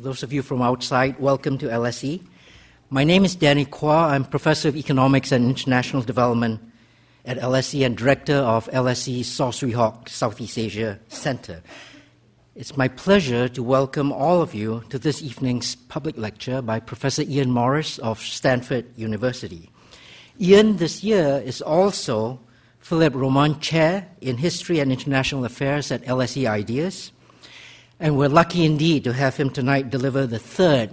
For those of you from outside, welcome to LSE. My name is Danny Quah. I'm Professor of Economics and International Development at LSE and Director of LSE Swee Hock Southeast Asia Center. It's my pleasure to welcome all of you to this evening's public lecture by Professor Ian Morris of Stanford University. Ian this year is also Philippe Roman Chair in History and International Affairs at LSE Ideas. And we're lucky indeed to have him tonight deliver the third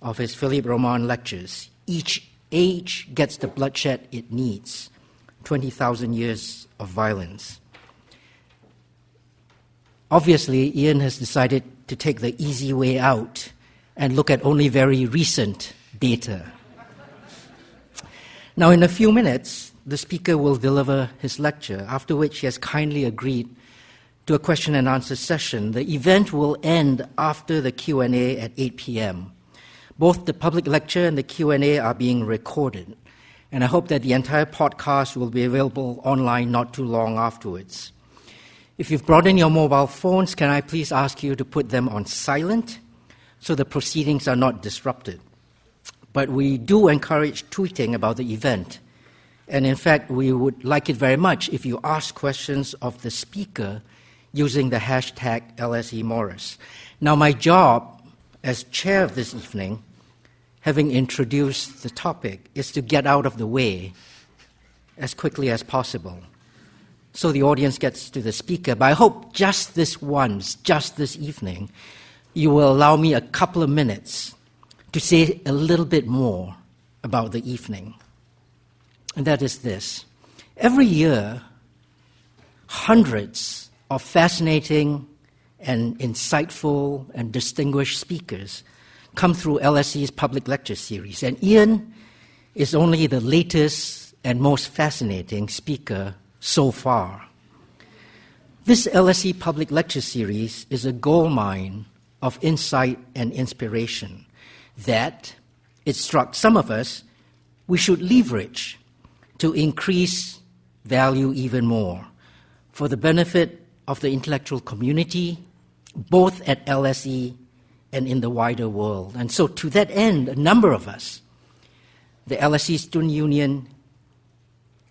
of his Philippe Roman lectures. Each age gets the bloodshed it needs 20,000 years of violence. Obviously, Ian has decided to take the easy way out and look at only very recent data. Now, in a few minutes, the speaker will deliver his lecture, after which he has kindly agreed to a question and answer session. The event will end after the Q&A at 8 p.m. Both the public lecture and the Q&A are being recorded, and I hope that the entire podcast will be available online not too long afterwards. If you've brought in your mobile phones, can I please ask you to put them on silent so the proceedings are not disrupted? But we do encourage tweeting about the event. And in fact, we would like it very much if you ask questions of the speaker using the hashtag LSE Morris. Now, my job as chair of this evening, having introduced the topic, is to get out of the way as quickly as possible so the audience gets to the speaker. But I hope just this once, just this evening, you will allow me a couple of minutes to say a little bit more about the evening. And that is this every year, hundreds of fascinating and insightful and distinguished speakers come through LSE's public lecture series. And Ian is only the latest and most fascinating speaker so far. This LSE public lecture series is a gold mine of insight and inspiration that, it struck some of us, we should leverage to increase value even more for the benefit of the intellectual community, both at LSE and in the wider world. And so, to that end, a number of us, the LSE Student Union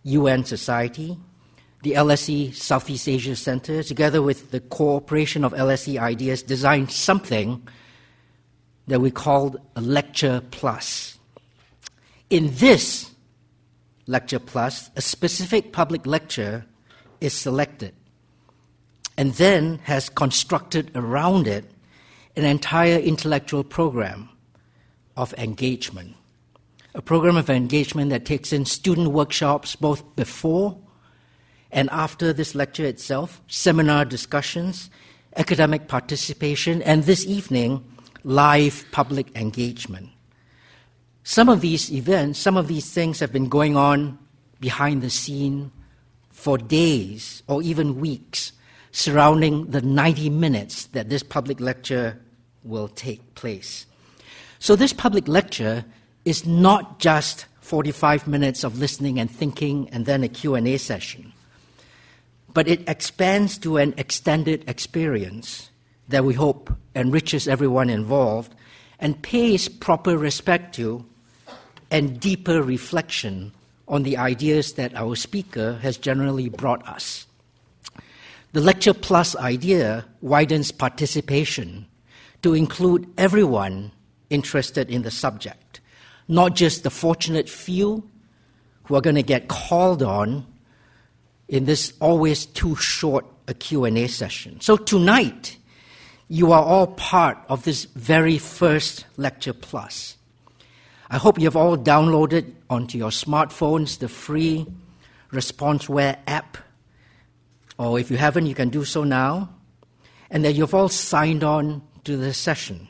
UN Society, the LSE Southeast Asia Center, together with the cooperation of LSE Ideas, designed something that we called a Lecture Plus. In this Lecture Plus, a specific public lecture is selected and then has constructed around it an entire intellectual program of engagement. A program of engagement that takes in student workshops both before and after this lecture itself, seminar discussions, academic participation, and this evening, live public engagement. Some of these events, some of these things have been going on behind the scene for days or even weeks surrounding the 90 minutes that this public lecture will take place. So, this public lecture is not just 45 minutes of listening and thinking and then a Q&A session, but it expands to an extended experience that we hope enriches everyone involved and pays proper respect to and deeper reflection on the ideas that our speaker has generally brought us. The Lecture Plus idea widens participation to include everyone interested in the subject, not just the fortunate few who are going to get called on in this always too short a Q&A session. So tonight, you are all part of this very first Lecture Plus. I hope you've all downloaded onto your smartphones the free ResponseWare app or if you haven't, you can do so now, and that you've all signed on to the session.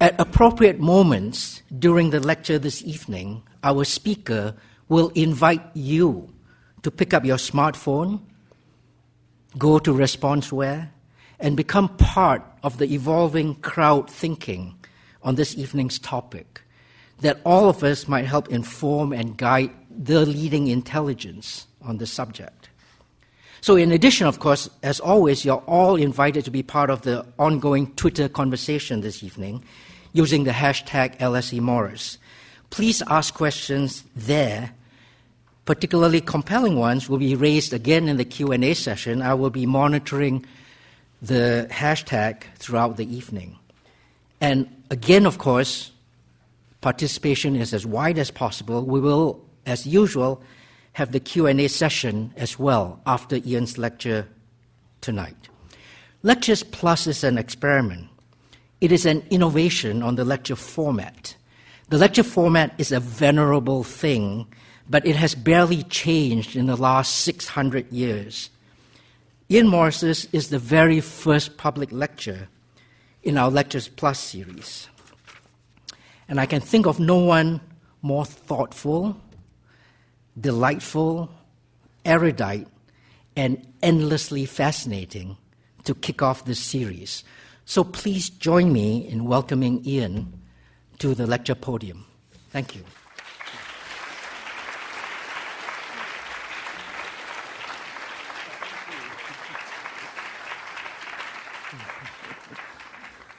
At appropriate moments during the lecture this evening, our speaker will invite you to pick up your smartphone, go to ResponseWare, and become part of the evolving crowd thinking on this evening's topic, that all of us might help inform and guide the leading intelligence on the subject. So, in addition, of course, as always, you're all invited to be part of the ongoing Twitter conversation this evening using the hashtag LSE Morris. Please ask questions there. Particularly compelling ones will be raised again in the Q&A session. I will be monitoring the hashtag throughout the evening. And again, of course, participation is as wide as possible. We will, as usual, have the Q&A session as well after Ian's lecture tonight. Lectures Plus is an experiment. It is an innovation on the lecture format. The lecture format is a venerable thing, but it has barely changed in the last 600 years. Ian Morris's is the very first public lecture in our Lectures Plus series. And I can think of no one more thoughtful, delightful, erudite, and endlessly fascinating to kick off this series. So please join me in welcoming Ian to the lecture podium. Thank you.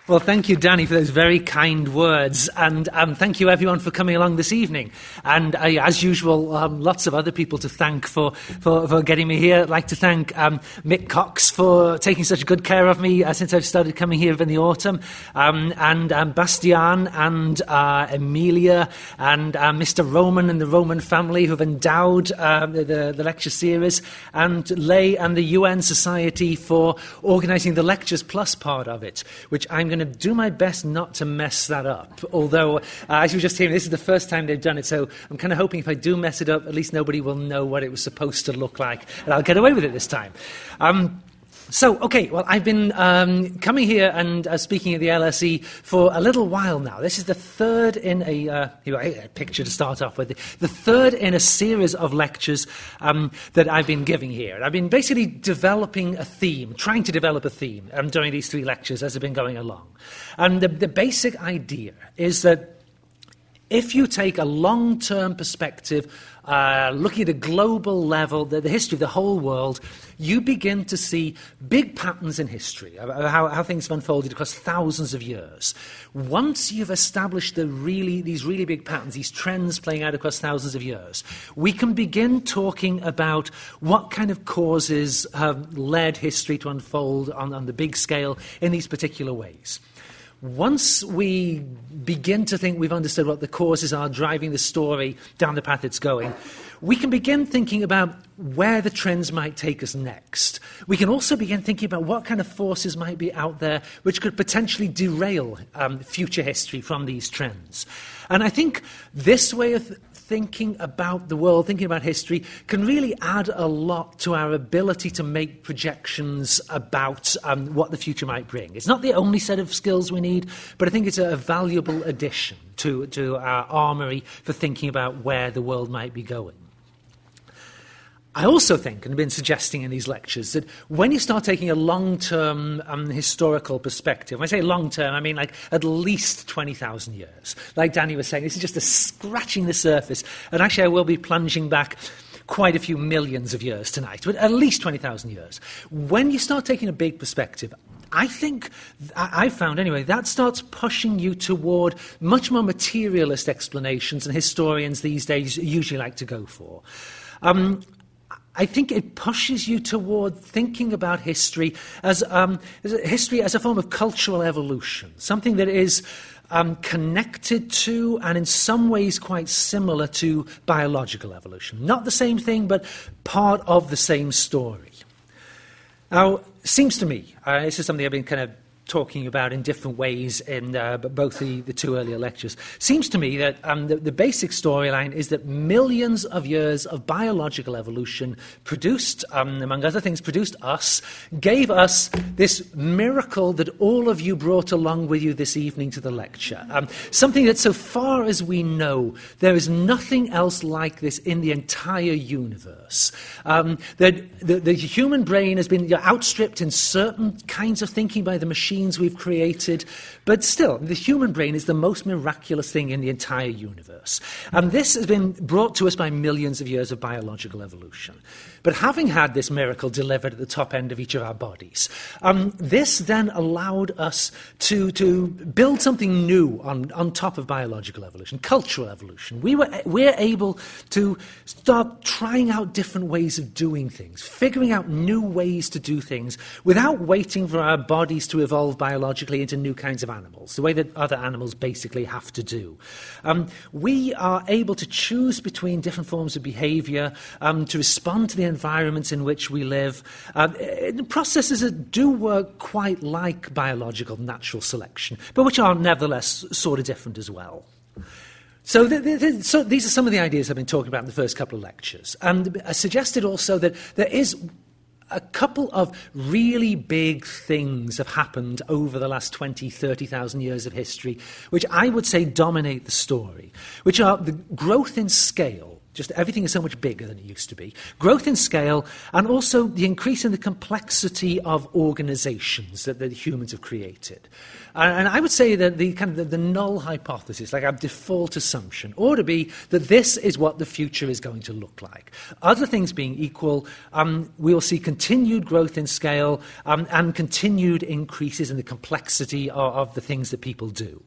Well, thank you, Danny, for those very kind words. And um, thank you, everyone, for coming along this evening. And uh, as usual, um, lots of other people to thank for, for, for getting me here. I'd like to thank um, Mick Cox for taking such good care of me uh, since I've started coming here in the autumn, um, and um, Bastian and uh, Emilia and uh, Mr. Roman and the Roman family who have endowed um, the, the, the lecture series, and Lay and the UN Society for organising the Lectures Plus part of it, which I'm going going to do my best not to mess that up. Although, uh, as you were just hearing, this is the first time they've done it, so I'm kind of hoping if I do mess it up, at least nobody will know what it was supposed to look like, and I'll get away with it this time. Um, so, okay, well, I've been um, coming here and uh, speaking at the LSE for a little while now. This is the third in a, uh, a picture to start off with, the third in a series of lectures um, that I've been giving here. I've been basically developing a theme, trying to develop a theme um, during these three lectures as I've been going along. And the, the basic idea is that if you take a long term perspective, uh, looking at a global level, the, the, history of the whole world, you begin to see big patterns in history, how, how, things have unfolded across thousands of years. Once you've established the really, these really big patterns, these trends playing out across thousands of years, we can begin talking about what kind of causes have led history to unfold on, on the big scale in these particular ways. Once we begin to think we've understood what the causes are driving the story down the path it's going, we can begin thinking about where the trends might take us next. We can also begin thinking about what kind of forces might be out there which could potentially derail um, future history from these trends. And I think this way of thinking about the world, thinking about history, can really add a lot to our ability to make projections about um, what the future might bring. It's not the only set of skills we need, but I think it's a valuable addition to, to our armory for thinking about where the world might be going. I also think, and have been suggesting in these lectures, that when you start taking a long term um, historical perspective, when I say long term, I mean like at least 20,000 years. Like Danny was saying, this is just a scratching the surface. And actually, I will be plunging back quite a few millions of years tonight, but at least 20,000 years. When you start taking a big perspective, I think, I found anyway, that starts pushing you toward much more materialist explanations than historians these days usually like to go for. Um, I think it pushes you toward thinking about history as, um, as history as a form of cultural evolution, something that is um, connected to and in some ways quite similar to biological evolution. Not the same thing, but part of the same story. Now, seems to me, uh, this is something I've been kind of talking about in different ways in uh, both the, the two earlier lectures. Seems to me that um, the, the basic storyline is that millions of years of biological evolution produced, um, among other things, produced us, gave us this miracle that all of you brought along with you this evening to the lecture. Um, something that, so far as we know, there is nothing else like this in the entire universe. Um, that the, the human brain has been outstripped in certain kinds of thinking by the machine machines we've created. But still, the human brain is the most miraculous thing in the entire universe. And this has been brought to us by millions of years of biological evolution. But having had this miracle delivered at the top end of each of our bodies, um, this then allowed us to, to build something new on, on top of biological evolution, cultural evolution. We were, we're able to start trying out different ways of doing things, figuring out new ways to do things without waiting for our bodies to evolve biologically into new kinds of animals, the way that other animals basically have to do. Um, we are able to choose between different forms of behavior um, to respond to the environments in which we live. Uh, processes that do work quite like biological natural selection, but which are nevertheless sort of different as well. So, so, these are some of the ideas I've been talking about in the first couple of lectures. And I suggested also that there is a couple of really big things have happened over the last 20, 30,000 years of history, which I would say dominate the story, which are the growth in scale just everything is so much bigger than it used to be. Growth in scale, and also the increase in the complexity of organizations that the humans have created. And, I would say that the kind of the, the, null hypothesis, like our default assumption, ought to be that this is what the future is going to look like. Other things being equal, um, we will see continued growth in scale um, and continued increases in the complexity of, of the things that people do.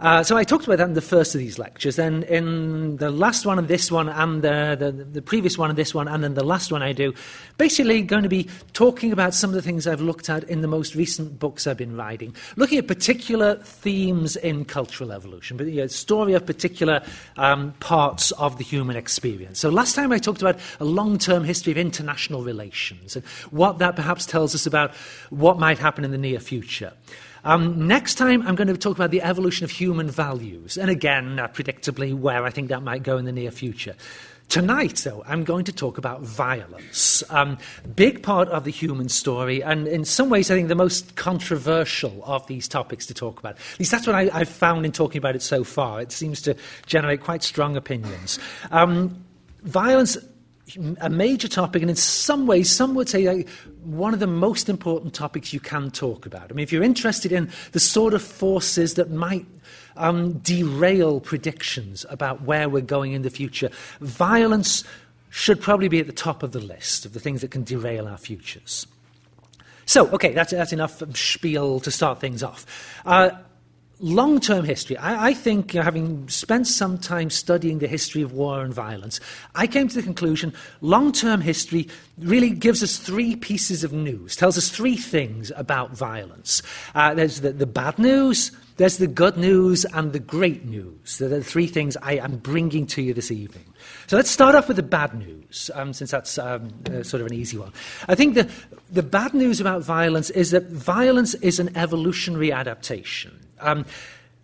Uh, so I talked about that in the first of these lectures. Then in the last one and this one, and the, the, the, previous one and this one, and then the last one I do, basically going to be talking about some of the things I've looked at in the most recent books I've been writing, looking at particular themes in cultural evolution, but you know, story of particular um, parts of the human experience. So last time I talked about a long-term history of international relations and what that perhaps tells us about what might happen in the near future. Um, next time, I'm going to talk about the evolution of human values, and again, uh, predictably, where I think that might go in the near future. Tonight, though, I'm going to talk about violence. Um, big part of the human story, and in some ways, I think the most controversial of these topics to talk about. At least that's what I, have found in talking about it so far. It seems to generate quite strong opinions. Um, violence a major topic, and in some ways, some would say like, one of the most important topics you can talk about. I mean, if you're interested in the sort of forces that might um, derail predictions about where we're going in the future, violence should probably be at the top of the list of the things that can derail our futures. So, okay, that's, that's enough spiel to start things off. Uh, long term history, I, I think, having spent some time studying the history of war and violence, I came to the conclusion long term history really gives us three pieces of news, tells us three things about violence. Uh, there's the, the bad news, there's the good news, and the great news. They're the three things I am bringing to you this evening. So let's start off with the bad news, um, since that's um, uh, sort of an easy one. I think the, the bad news about violence is that violence is an evolutionary adaptation. Um,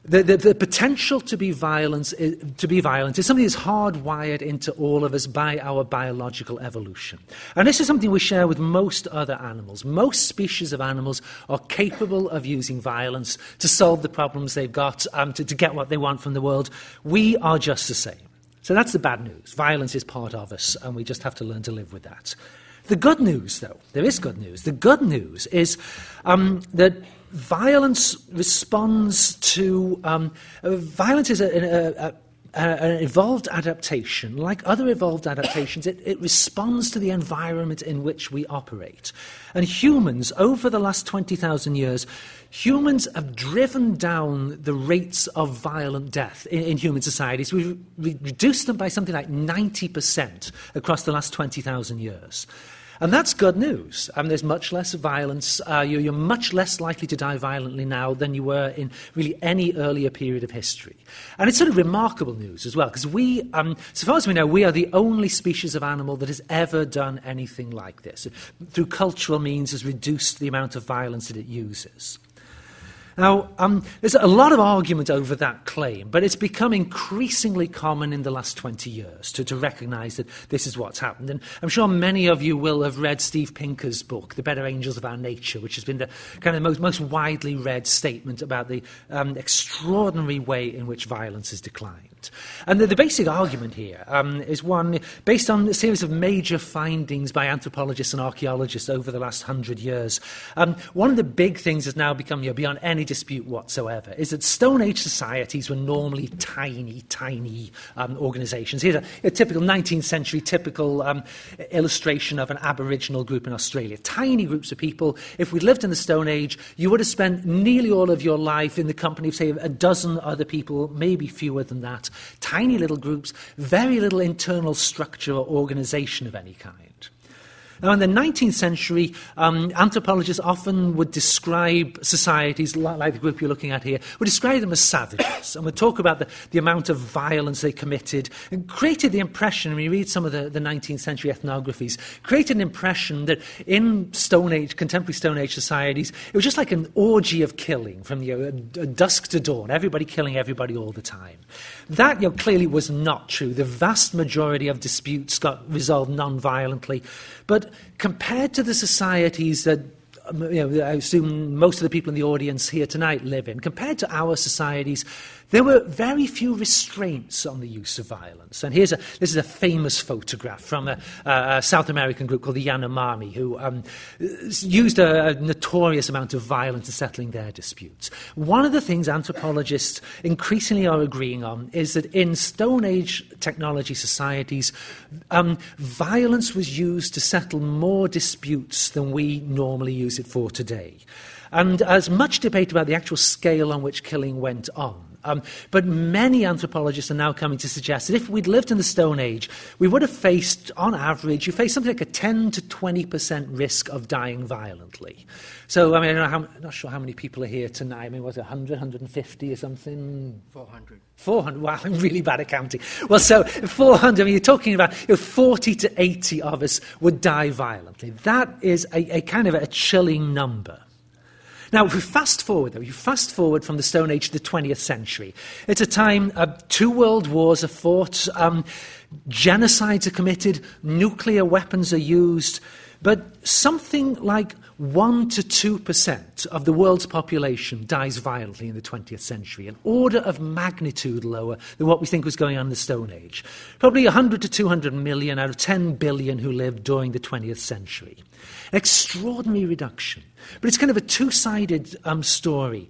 the, the, the, potential to be, violence to be violent is something that's hardwired into all of us by our biological evolution. And this is something we share with most other animals. Most species of animals are capable of using violence to solve the problems they've got, um, to, to get what they want from the world. We are just the same. So that's the bad news. Violence is part of us, and we just have to learn to live with that. The good news, though, there is good news. The good news is um, that violence responds to um, uh, violence is a, a, a an evolved adaptation, like other evolved adaptations, it, it, responds to the environment in which we operate. And humans, over the last 20,000 years, humans have driven down the rates of violent death in, in human societies. We've re- reduced them by something like 90% across the last 20,000 years. And that's good news. I mean, there's much less violence. Uh, you're, you're, much less likely to die violently now than you were in really any earlier period of history. And it's sort of remarkable news as well, because we, um, so far as we know, we are the only species of animal that has ever done anything like this. Through cultural means, has reduced the amount of violence that it uses. Now, um, there's a lot of argument over that claim, but it's become increasingly common in the last 20 years to, to recognize that this is what's happened. And I'm sure many of you will have read Steve Pinker's book, The Better Angels of Our Nature, which has been the kind of most, most widely read statement about the um, extraordinary way in which violence has declined. And the, the basic argument here um, is one based on a series of major findings by anthropologists and archaeologists over the last hundred years. Um, one of the big things has now become you know, beyond any dispute whatsoever is that Stone Age societies were normally tiny, tiny um, organizations. Here's a, a, typical 19th century typical um, illustration of an Aboriginal group in Australia. Tiny groups of people. If we lived in the Stone Age, you would have spent nearly all of your life in the company of, say, a dozen other people, maybe fewer than that. Tiny little groups, very little internal structure or organization of any kind. Now, in the 19th century, um, anthropologists often would describe societies like the group you're looking at here, would describe them as savages, and would talk about the, the amount of violence they committed, and created the impression, when you read some of the, the 19th century ethnographies, created an impression that in Stone Age, contemporary Stone Age societies, it was just like an orgy of killing from you know, dusk to dawn, everybody killing everybody all the time. That you know, clearly was not true. The vast majority of disputes got resolved non-violently, but compared to the societies that um, you know, I assume most of the people in the audience here tonight live in, compared to our societies, there were very few restraints on the use of violence. And here's a, this is a famous photograph from a, a South American group called the Yanomami, who um, used a, a, notorious amount of violence in settling their disputes. One of the things anthropologists increasingly are agreeing on is that in Stone Age technology societies, um, violence was used to settle more disputes than we normally use it for today. And as much debate about the actual scale on which killing went on. Um, but many anthropologists are now coming to suggest that if we'd lived in the Stone Age, we would have faced, on average, you face something like a 10 to 20% risk of dying violently. So, I mean, I am not sure how many people are here tonight. I mean, was it 100, 150 or something? 400. 400. Wow, I'm really bad at counting. Well, so 400, I mean, you're talking about you know, 40 to 80 of us would die violently. That is a, a kind of a chilling number. Now, if we fast forward, though, you fast forward from the Stone Age to the 20th century, it's a time uh, two world wars are fought, um, genocides are committed, nuclear weapons are used, but something like 1 to 2% of the world's population dies violently in the 20th century, an order of magnitude lower than what we think was going on in the Stone Age. Probably 100 to 200 million out of 10 billion who lived during the 20th century. An extraordinary reduction. But it's kind of a two sided um, story.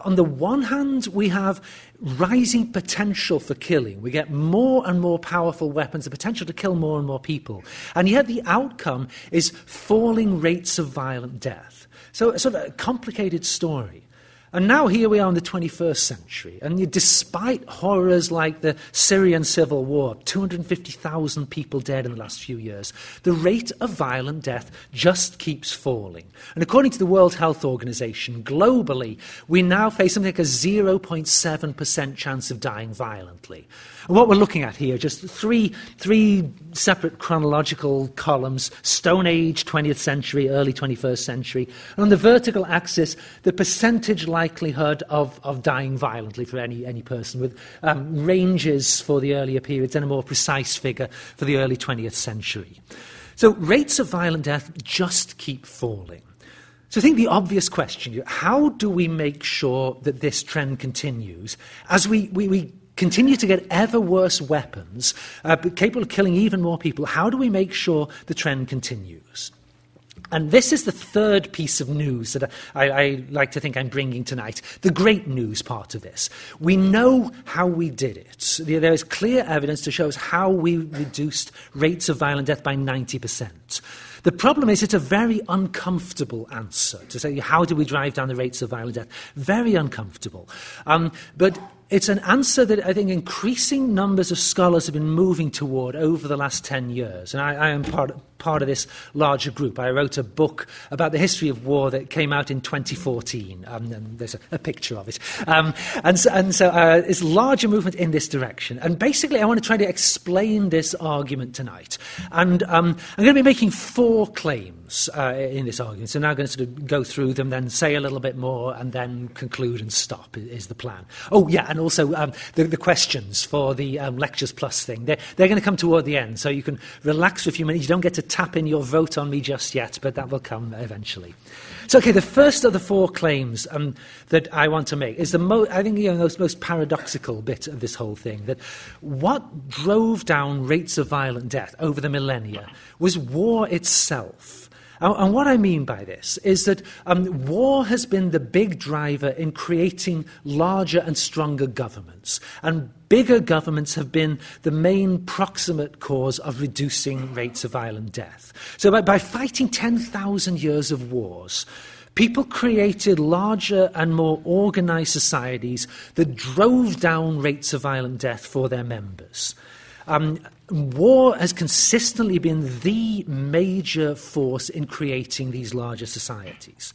On the one hand, we have rising potential for killing. We get more and more powerful weapons, the potential to kill more and more people. And yet the outcome is falling rates of violent death. So, sort of a complicated story. And now here we are in the 21st century, and despite horrors like the Syrian civil war, 250,000 people dead in the last few years, the rate of violent death just keeps falling. And according to the World Health Organization, globally, we now face something like a 0.7% chance of dying violently. And what we're looking at here, just three, three separate chronological columns Stone Age, 20th century, early 21st century. And on the vertical axis, the percentage likelihood of, of dying violently for any, any person, with um, ranges for the earlier periods and a more precise figure for the early 20th century. So rates of violent death just keep falling. So I think the obvious question how do we make sure that this trend continues as we, we, we continue to get ever worse weapons, uh, capable of killing even more people, how do we make sure the trend continues? And this is the third piece of news that I, I, like to think I'm bringing tonight, the great news part of this. We know how we did it. There is clear evidence to show us how we reduced rates of violent death by 90%. The problem is it's a very uncomfortable answer to say, how do we drive down the rates of violent death? Very uncomfortable. Um, but it's an answer that I think increasing numbers of scholars have been moving toward over the last 10 years. And I, I am part, part of this larger group. I wrote a book about the history of war that came out in 2014, um, and there's a, a, picture of it. Um, and so, and so uh, it's a larger movement in this direction. And basically, I want to try to explain this argument tonight. And um, I'm going to be making four claims uh, in this argument. So now I'm going to sort of go through them, then say a little bit more, and then conclude and stop is the plan. Oh, yeah, and also um, the, the, questions for the um, Lectures Plus thing. They're, they're going to come toward the end, so you can relax for a few minutes. You don't get to tap in your vote on me just yet, but that will come eventually. So, okay, the first of the four claims um, that I want to make is the most, I think, you know, the most, most paradoxical bit of this whole thing that what drove down rates of violent death over the millennia was war itself. And what I mean by this is that um, war has been the big driver in creating larger and stronger governments. And bigger governments have been the main proximate cause of reducing rates of violent death. So by, by fighting 10,000 years of wars, people created larger and more organized societies that drove down rates of violent death for their members. Um, war has consistently been the major force in creating these larger societies.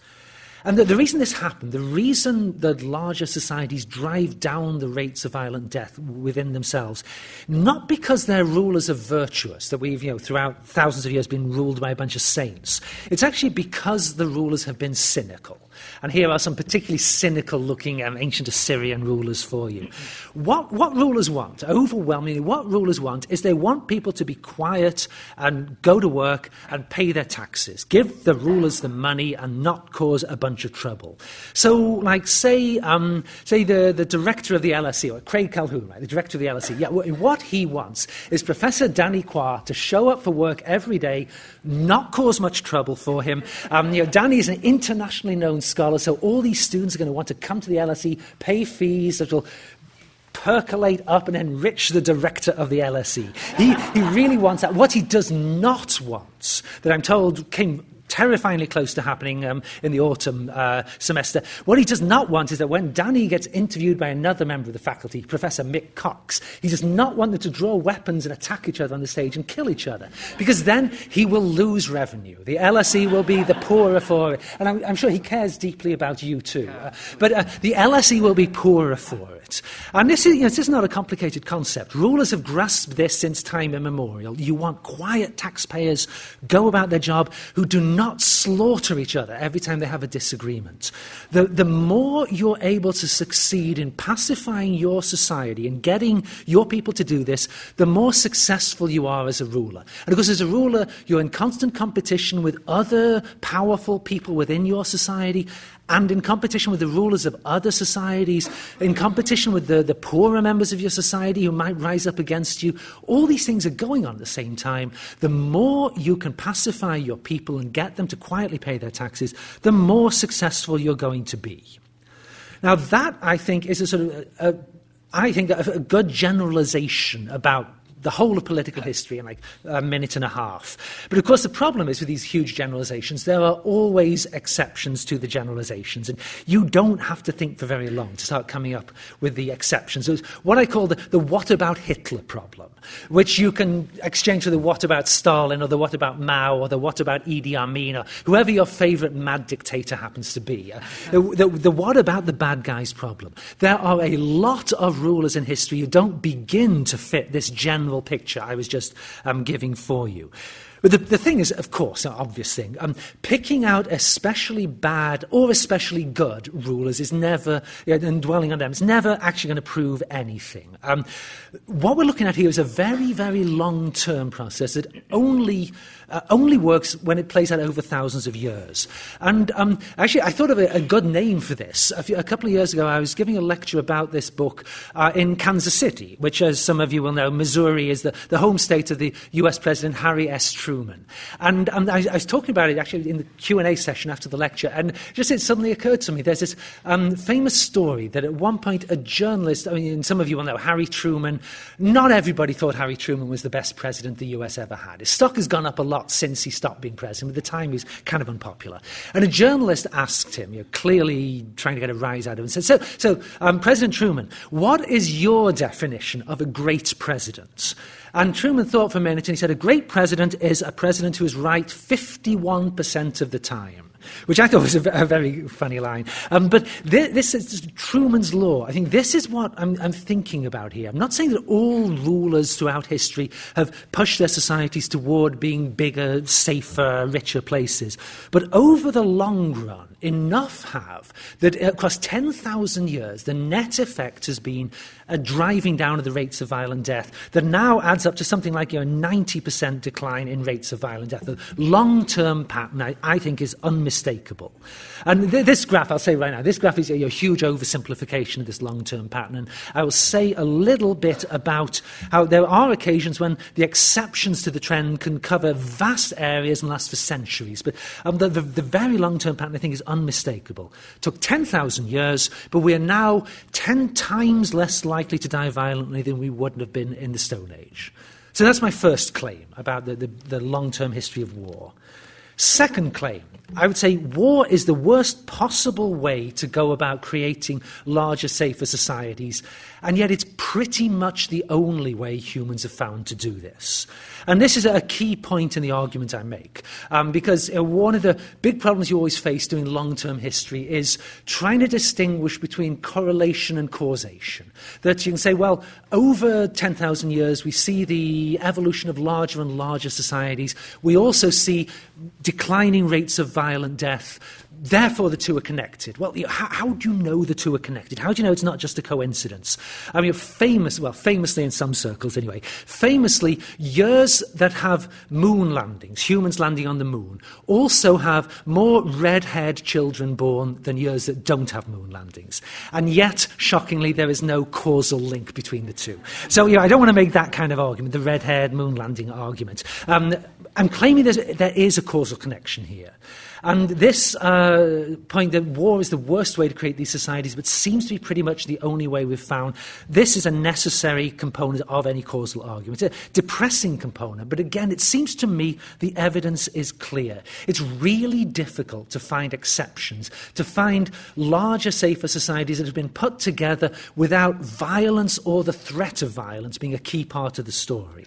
And the, the, reason this happened, the reason that larger societies drive down the rates of violent death within themselves, not because their rulers are virtuous, that we've, you know, throughout thousands of years been ruled by a bunch of saints. It's actually because the rulers have been cynical. And here are some particularly cynical looking um, ancient Assyrian rulers for you. What, what rulers want, overwhelmingly, what rulers want is they want people to be quiet and go to work and pay their taxes. Give the rulers the money and not cause a bunch of trouble. So, like, say, um, say the, the director of the LSE, or Craig Calhoun, right, the director of the LSE, yeah, what he wants is Professor Danny Quah to show up for work every day, not cause much trouble for him. Um, you know, Danny is an internationally known scholar so all these students are going to want to come to the LSE, pay fees that will percolate up and enrich the director of the LSE. He, he really wants that. What he does not want, that I'm told came terrifyingly close to happening um, in the autumn uh, semester. What he does not want is that when Danny gets interviewed by another member of the faculty, Professor Mick Cox, he does not want them to draw weapons and attack each other on the stage and kill each other, because then he will lose revenue. The LSE will be the poorer for it. And I'm, I'm sure he cares deeply about you too. Uh, but uh, the LSE will be poorer for it. And this is, you know, this is not a complicated concept. Rulers have grasped this since time immemorial. You want quiet taxpayers, go about their job, who do not not slaughter each other every time they have a disagreement. The, the more you're able to succeed in pacifying your society and getting your people to do this, the more successful you are as a ruler. And because as a ruler, you're in constant competition with other powerful people within your society, and in competition with the rulers of other societies, in competition with the, the poorer members of your society who might rise up against you. All these things are going on at the same time. The more you can pacify your people and get them to quietly pay their taxes, the more successful you're going to be. Now, that, I think, is a sort of, a, a, I think, a, a good generalization about the whole of political history in like a minute and a half. But of course, the problem is with these huge generalizations, there are always exceptions to the generalizations, and you don't have to think for very long to start coming up with the exceptions. It's what I call the, the what about Hitler problem, which you can exchange for the what about Stalin, or the what about Mao, or the what about Idi Amin, or whoever your favorite mad dictator happens to be. The, the, the what about the bad guys problem. There are a lot of rulers in history who don't begin to fit this general general picture I was just um, giving for you. But the, the thing is, of course, an obvious thing, um, picking out especially bad or especially good rulers is never, and dwelling on them, is never actually going to prove anything. Um, what we're looking at here is a very, very long term process that only uh, only works when it plays out over thousands of years. And um, actually, I thought of a, a good name for this. A, few, a, couple of years ago, I was giving a lecture about this book uh, in Kansas City, which, as some of you will know, Missouri is the, the home state of the US President Harry S. Truman. And um, I, I, was talking about it actually in the Q&A session after the lecture, and just it suddenly occurred to me, there's this um, famous story that at one point a journalist, I mean, some of you will know, Harry Truman, not everybody thought Harry Truman was the best president the US ever had. His stock has gone up a lot since he stopped being president, but at the time he was kind of unpopular. And a journalist asked him, you know, clearly trying to get a rise out of him, said, so, so um, President Truman, what is your definition of a great president? And Truman thought for a minute and he said, A great president is a president who is right 51% of the time which I thought was a, a very funny line. Um, but this, this, is Truman's Law. I think this is what I'm, I'm, thinking about here. I'm not saying that all rulers throughout history have pushed their societies toward being bigger, safer, richer places. But over the long run, enough have that across 10,000 years, the net effect has been a driving down of the rates of violent death that now adds up to something like a you know, 90% decline in rates of violent death. The long term pattern, I, I, think, is unmistakable. And th- this graph, I'll say right now, this graph is a, a huge oversimplification of this long term pattern. And I will say a little bit about how there are occasions when the exceptions to the trend can cover vast areas and last for centuries. But um, the, the, the very long term pattern, I think, is unmistakable. It took 10,000 years, but we are now 10 times less likely to die violently than we would have been in the Stone Age. So that's my first claim about the, the, the long term history of war. Second claim, I would say war is the worst possible way to go about creating larger, safer societies, and yet it's pretty much the only way humans have found to do this. And this is a key point in the argument I make, um, because uh, one of the big problems you always face doing long term history is trying to distinguish between correlation and causation. That you can say, well, over 10,000 years, we see the evolution of larger and larger societies. We also see declining rates of violent death Therefore, the two are connected. Well, how, how, do you know the two are connected? How do you know it's not just a coincidence? I mean, famous, well, famously in some circles anyway, famously, years that have moon landings, humans landing on the moon, also have more red haired children born than years that don't have moon landings. And yet, shockingly, there is no causal link between the two. So, you know, I don't want to make that kind of argument, the red haired moon landing argument. Um, I'm claiming there is a causal connection here. And this uh, point that war is the worst way to create these societies, but seems to be pretty much the only way we've found, this is a necessary component of any causal argument. It's a depressing component, but again, it seems to me the evidence is clear. It's really difficult to find exceptions, to find larger, safer societies that have been put together without violence or the threat of violence being a key part of the story.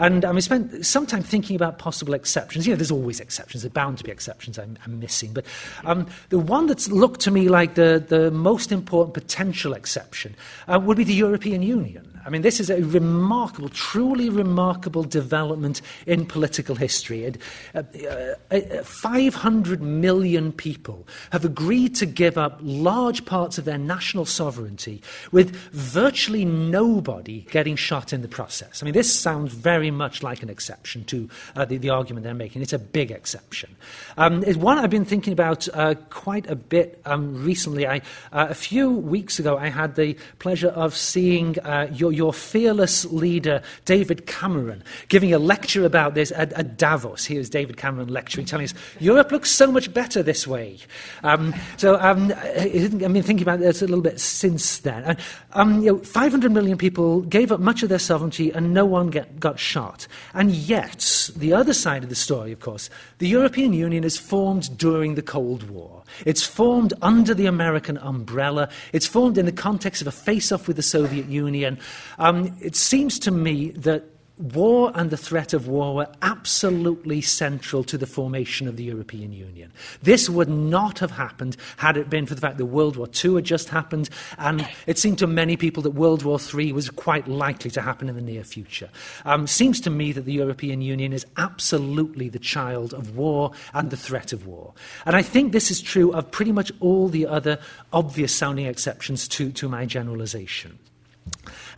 And um, I spent some time thinking about possible exceptions. You know, there's always exceptions. There are bound to be exceptions I'm, I'm missing. But um, the one that's looked to me like the, the most important potential exception uh, would be the European Union. I mean, this is a remarkable, truly remarkable development in political history. And, uh, uh, 500 million people have agreed to give up large parts of their national sovereignty with virtually nobody getting shot in the process. I mean, this sounds very much like an exception to uh, the, the, argument they're making. It's a big exception. Um, it's one I've been thinking about uh, quite a bit um, recently. I, uh, a few weeks ago, I had the pleasure of seeing uh, your your, your fearless leader, David Cameron, giving a lecture about this at, at Davos. Here's David Cameron lecturing, telling us Europe looks so much better this way. Um, so um, I've been thinking about this a little bit since then. Um, you know, 500 million people gave up much of their sovereignty and no one get, got shot. And yet, the other side of the story, of course, the European Union is formed during the Cold War. It's formed under the American umbrella. It's formed in the context of a face off with the Soviet Union. Um, it seems to me that war and the threat of war were absolutely central to the formation of the European Union. This would not have happened had it been for the fact that World War II had just happened, and it seemed to many people that World War III was quite likely to happen in the near future. Um, seems to me that the European Union is absolutely the child of war and the threat of war. And I think this is true of pretty much all the other obvious sounding exceptions to, to my generalization.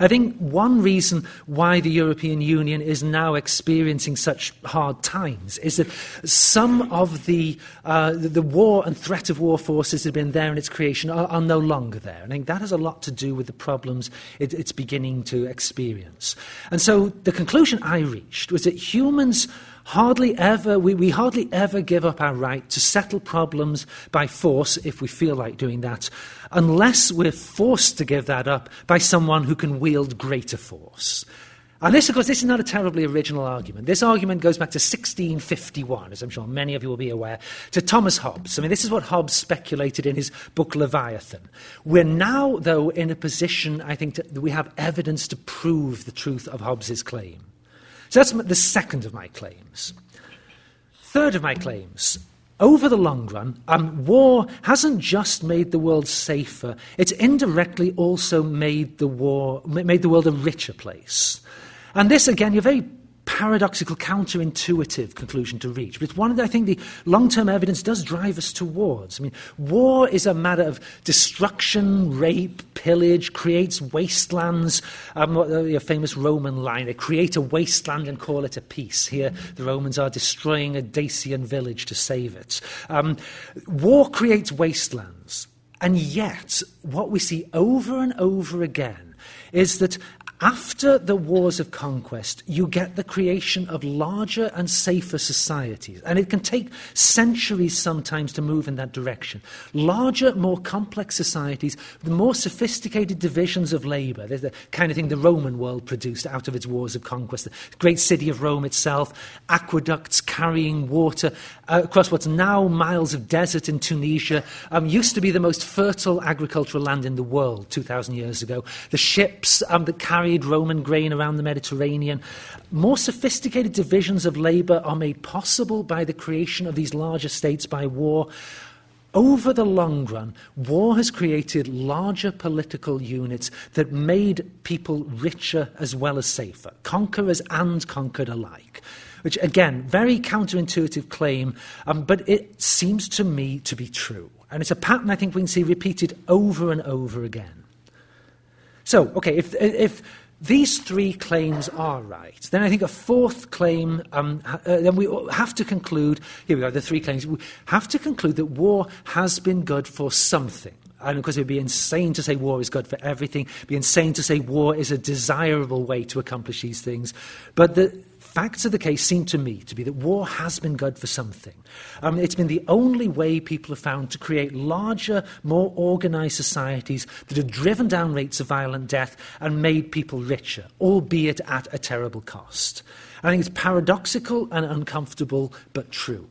I think one reason why the European Union is now experiencing such hard times is that some of the, uh, the war and threat of war forces that have been there in its creation are, are, no longer there. I think that has a lot to do with the problems it, it's beginning to experience. And so the conclusion I reached was that humans hardly ever, we, we hardly ever give up our right to settle problems by force if we feel like doing that, unless we're forced to give that up by someone who can wield greater force. And this, of course, this is not a terribly original argument. This argument goes back to 1651, as I'm sure many of you will be aware, to Thomas Hobbes. I mean, this is what Hobbes speculated in his book Leviathan. We're now, though, in a position, I think, that we have evidence to prove the truth of Hobbes's claim. So that's the second of my claims. Third of my claims. Over the long run, um, war hasn't just made the world safer, it's indirectly also made the, war, made the world a richer place. And this, again, you're very paradoxical, counterintuitive conclusion to reach. But it's one that I think the long term evidence does drive us towards. I mean, war is a matter of destruction, rape, pillage, creates wastelands. Um, a famous Roman line they create a wasteland and call it a peace. Here, the Romans are destroying a Dacian village to save it. Um, war creates wastelands. And yet, what we see over and over again is that after the wars of conquest, you get the creation of larger and safer societies. And it can take centuries sometimes to move in that direction. Larger, more complex societies, the more sophisticated divisions of labor. There's the kind of thing the Roman world produced out of its wars of conquest. The great city of Rome itself, aqueducts carrying water uh, across what's now miles of desert in Tunisia, um, used to be the most fertile agricultural land in the world 2,000 years ago. The ships um, that carry carried Roman grain around the Mediterranean. More sophisticated divisions of labour are made possible by the creation of these larger states by war. Over the long run, war has created larger political units that made people richer as well as safer, conquerors and conquered alike. Which, again, very counterintuitive claim, um, but it seems to me to be true. And it's a pattern I think we can see repeated over and over again. So, okay, if, if these three claims are right. Then I think a fourth claim, um, uh, then we have to conclude here we go, the three claims. We have to conclude that war has been good for something. And of course, it would be insane to say war is good for everything. It would be insane to say war is a desirable way to accomplish these things. But the, facts of the case seem to me to be that war has been good for something. Um, it's been the only way people have found to create larger, more organized societies that have driven down rates of violent death and made people richer, albeit at a terrible cost. I think it's paradoxical and uncomfortable, but true.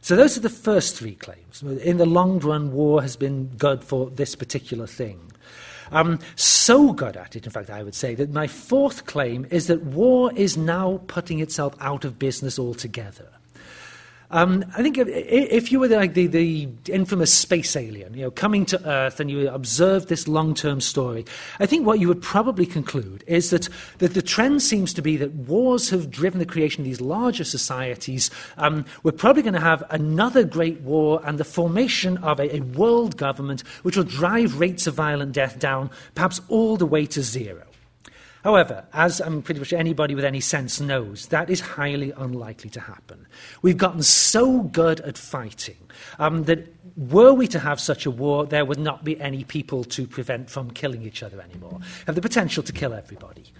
So those are the first three claims. In the long run, war has been good for this particular thing. Um, so good at it, in fact, I would say, that my fourth claim is that war is now putting itself out of business altogether. Um, I think if, if, you were like the, the, infamous space alien, you know, coming to Earth and you observed this long-term story, I think what you would probably conclude is that, that the trend seems to be that wars have driven the creation of these larger societies. Um, we're probably going to have another great war and the formation of a, a world government which will drive rates of violent death down, perhaps all the way to zero. However, as pretty much anybody with any sense knows, that is highly unlikely to happen. We've gotten so good at fighting um, that were we to have such a war, there would not be any people to prevent from killing each other anymore. Have the potential to kill everybody.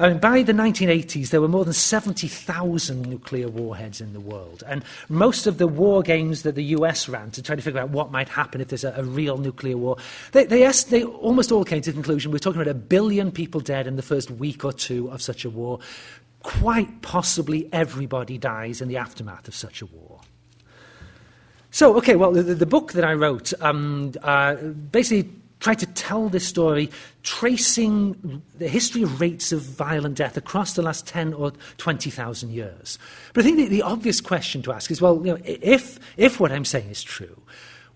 I mean, by the 1980s, there were more than 70,000 nuclear warheads in the world. And most of the war games that the US ran to try to figure out what might happen if there's a, a real nuclear war, they, they, they almost all came to the conclusion we're talking about a billion people dead in the first week or two of such a war. Quite possibly everybody dies in the aftermath of such a war. So, okay, well, the, the book that I wrote um, uh, basically try to tell this story, tracing the history of rates of violent death across the last 10 or 20,000 years. But I think the, the, obvious question to ask is well, you know, if, if what I'm saying is true,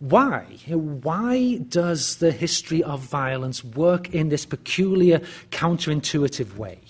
why? Why does the history of violence work in this peculiar, counterintuitive way?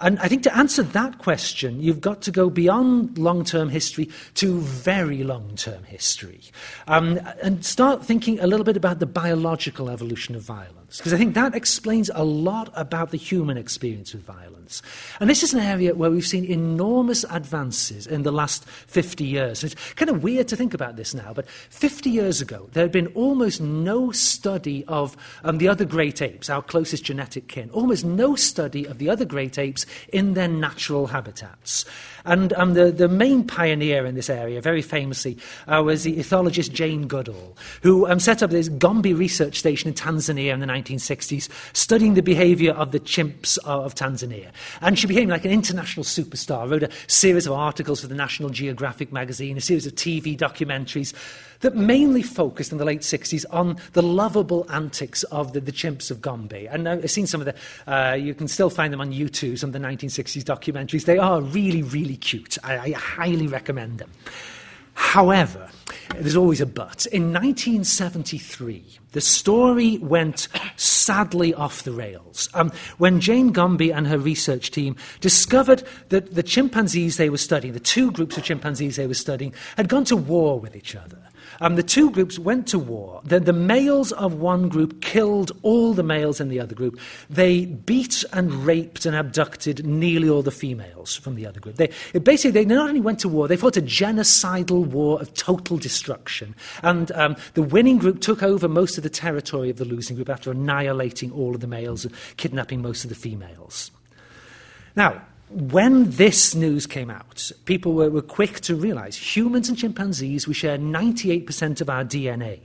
And I think to answer that question, you've got to go beyond long term history to very long term history um, and start thinking a little bit about the biological evolution of violence. Because I think that explains a lot about the human experience with violence. And this is an area where we've seen enormous advances in the last 50 years. It's kind of weird to think about this now, but 50 years ago, there had been almost no study of um, the other great apes, our closest genetic kin, almost no study of the other great apes in their natural habitats. And um, the, the main pioneer in this area, very famously, uh, was the ethologist Jane Goodall, who um, set up this Gombe research station in Tanzania in the 1960s, studying the behavior of the chimps of Tanzania. And she became like an international superstar, wrote a series of articles for the National Geographic magazine, a series of TV documentaries that mainly focused in the late 60s on the lovable antics of the, the chimps of Gombe. And I've seen some of the, uh, you can still find them on YouTube, some of the 1960s documentaries. They are really, really cute. I, I highly recommend them. However, there's always a but. In 1973, the story went sadly off the rails um, when Jane Gombe and her research team discovered that the chimpanzees they were studying, the two groups of chimpanzees they were studying, had gone to war with each other. Um, the two groups went to war. The, the males of one group killed all the males in the other group. They beat and raped and abducted nearly all the females from the other group. They, basically, they not only went to war, they fought a genocidal war of total destruction. And um, the winning group took over most of the territory of the losing group after annihilating all of the males and kidnapping most of the females. Now, when this news came out, people were, were quick to realize humans and chimpanzees, we share 98% of our DNA.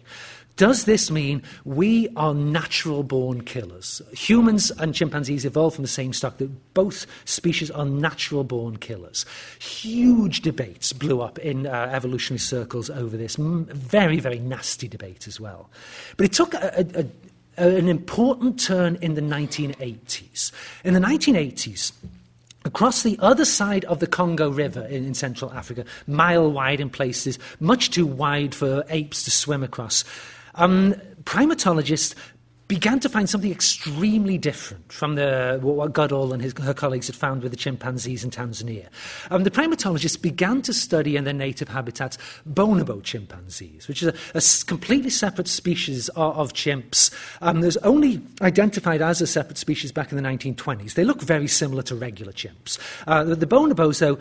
Does this mean we are natural born killers? Humans and chimpanzees evolved from the same stock, that both species are natural born killers. Huge debates blew up in uh, evolutionary circles over this. Very, very nasty debate as well. But it took a, a, a, an important turn in the 1980s. In the 1980s, Across the other side of the Congo River in, in, Central Africa, mile wide in places, much too wide for apes to swim across, um, primatologists began to find something extremely different from the, what Goodall and his, her colleagues had found with the chimpanzees in Tanzania. Um, the primatologists began to study in their native habitats bonobo chimpanzees, which is a, a completely separate species of, of chimps. Um, there's only identified as a separate species back in the 1920s. They look very similar to regular chimps. Uh, the, the bonobos, though,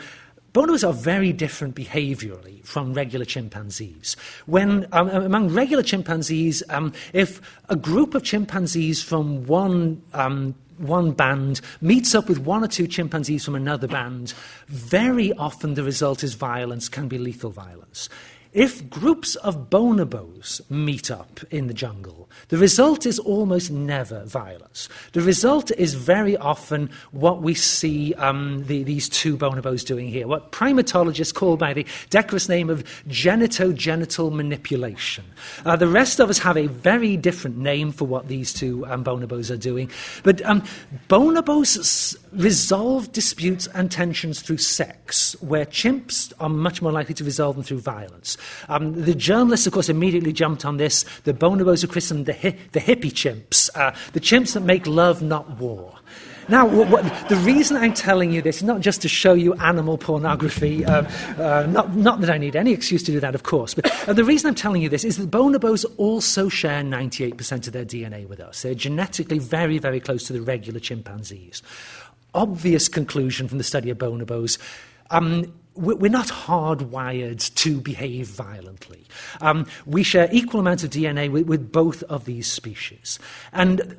Bonobos are very different behaviorally from regular chimpanzees. When, um, among regular chimpanzees, um, if a group of chimpanzees from one um, one band meets up with one or two chimpanzees from another band, very often the result is violence, can be lethal violence. If groups of bonobos meet up in the jungle, the result is almost never violence. The result is very often what we see um, the, these two bonobos doing here, what primatologists call by the decorous name of genitogenital manipulation. Uh, the rest of us have a very different name for what these two um, bonobos are doing. But um, bonobos resolve disputes and tensions through sex, where chimps are much more likely to resolve them through violence. Um, the journalists, of course, immediately jumped on this. The bonobos are christened the, hi- the hippie chimps, uh, the chimps that make love, not war. Now, what, what, the reason I'm telling you this is not just to show you animal pornography, uh, uh, not, not, that I need any excuse to do that, of course, but uh, the reason I'm telling you this is that bonobos also share 98% of their DNA with us. They're genetically very, very close to the regular chimpanzees. Obvious conclusion from the study of bonobos. Um, we're not hardwired to behave violently. Um, we share equal amounts of DNA with, with both of these species. And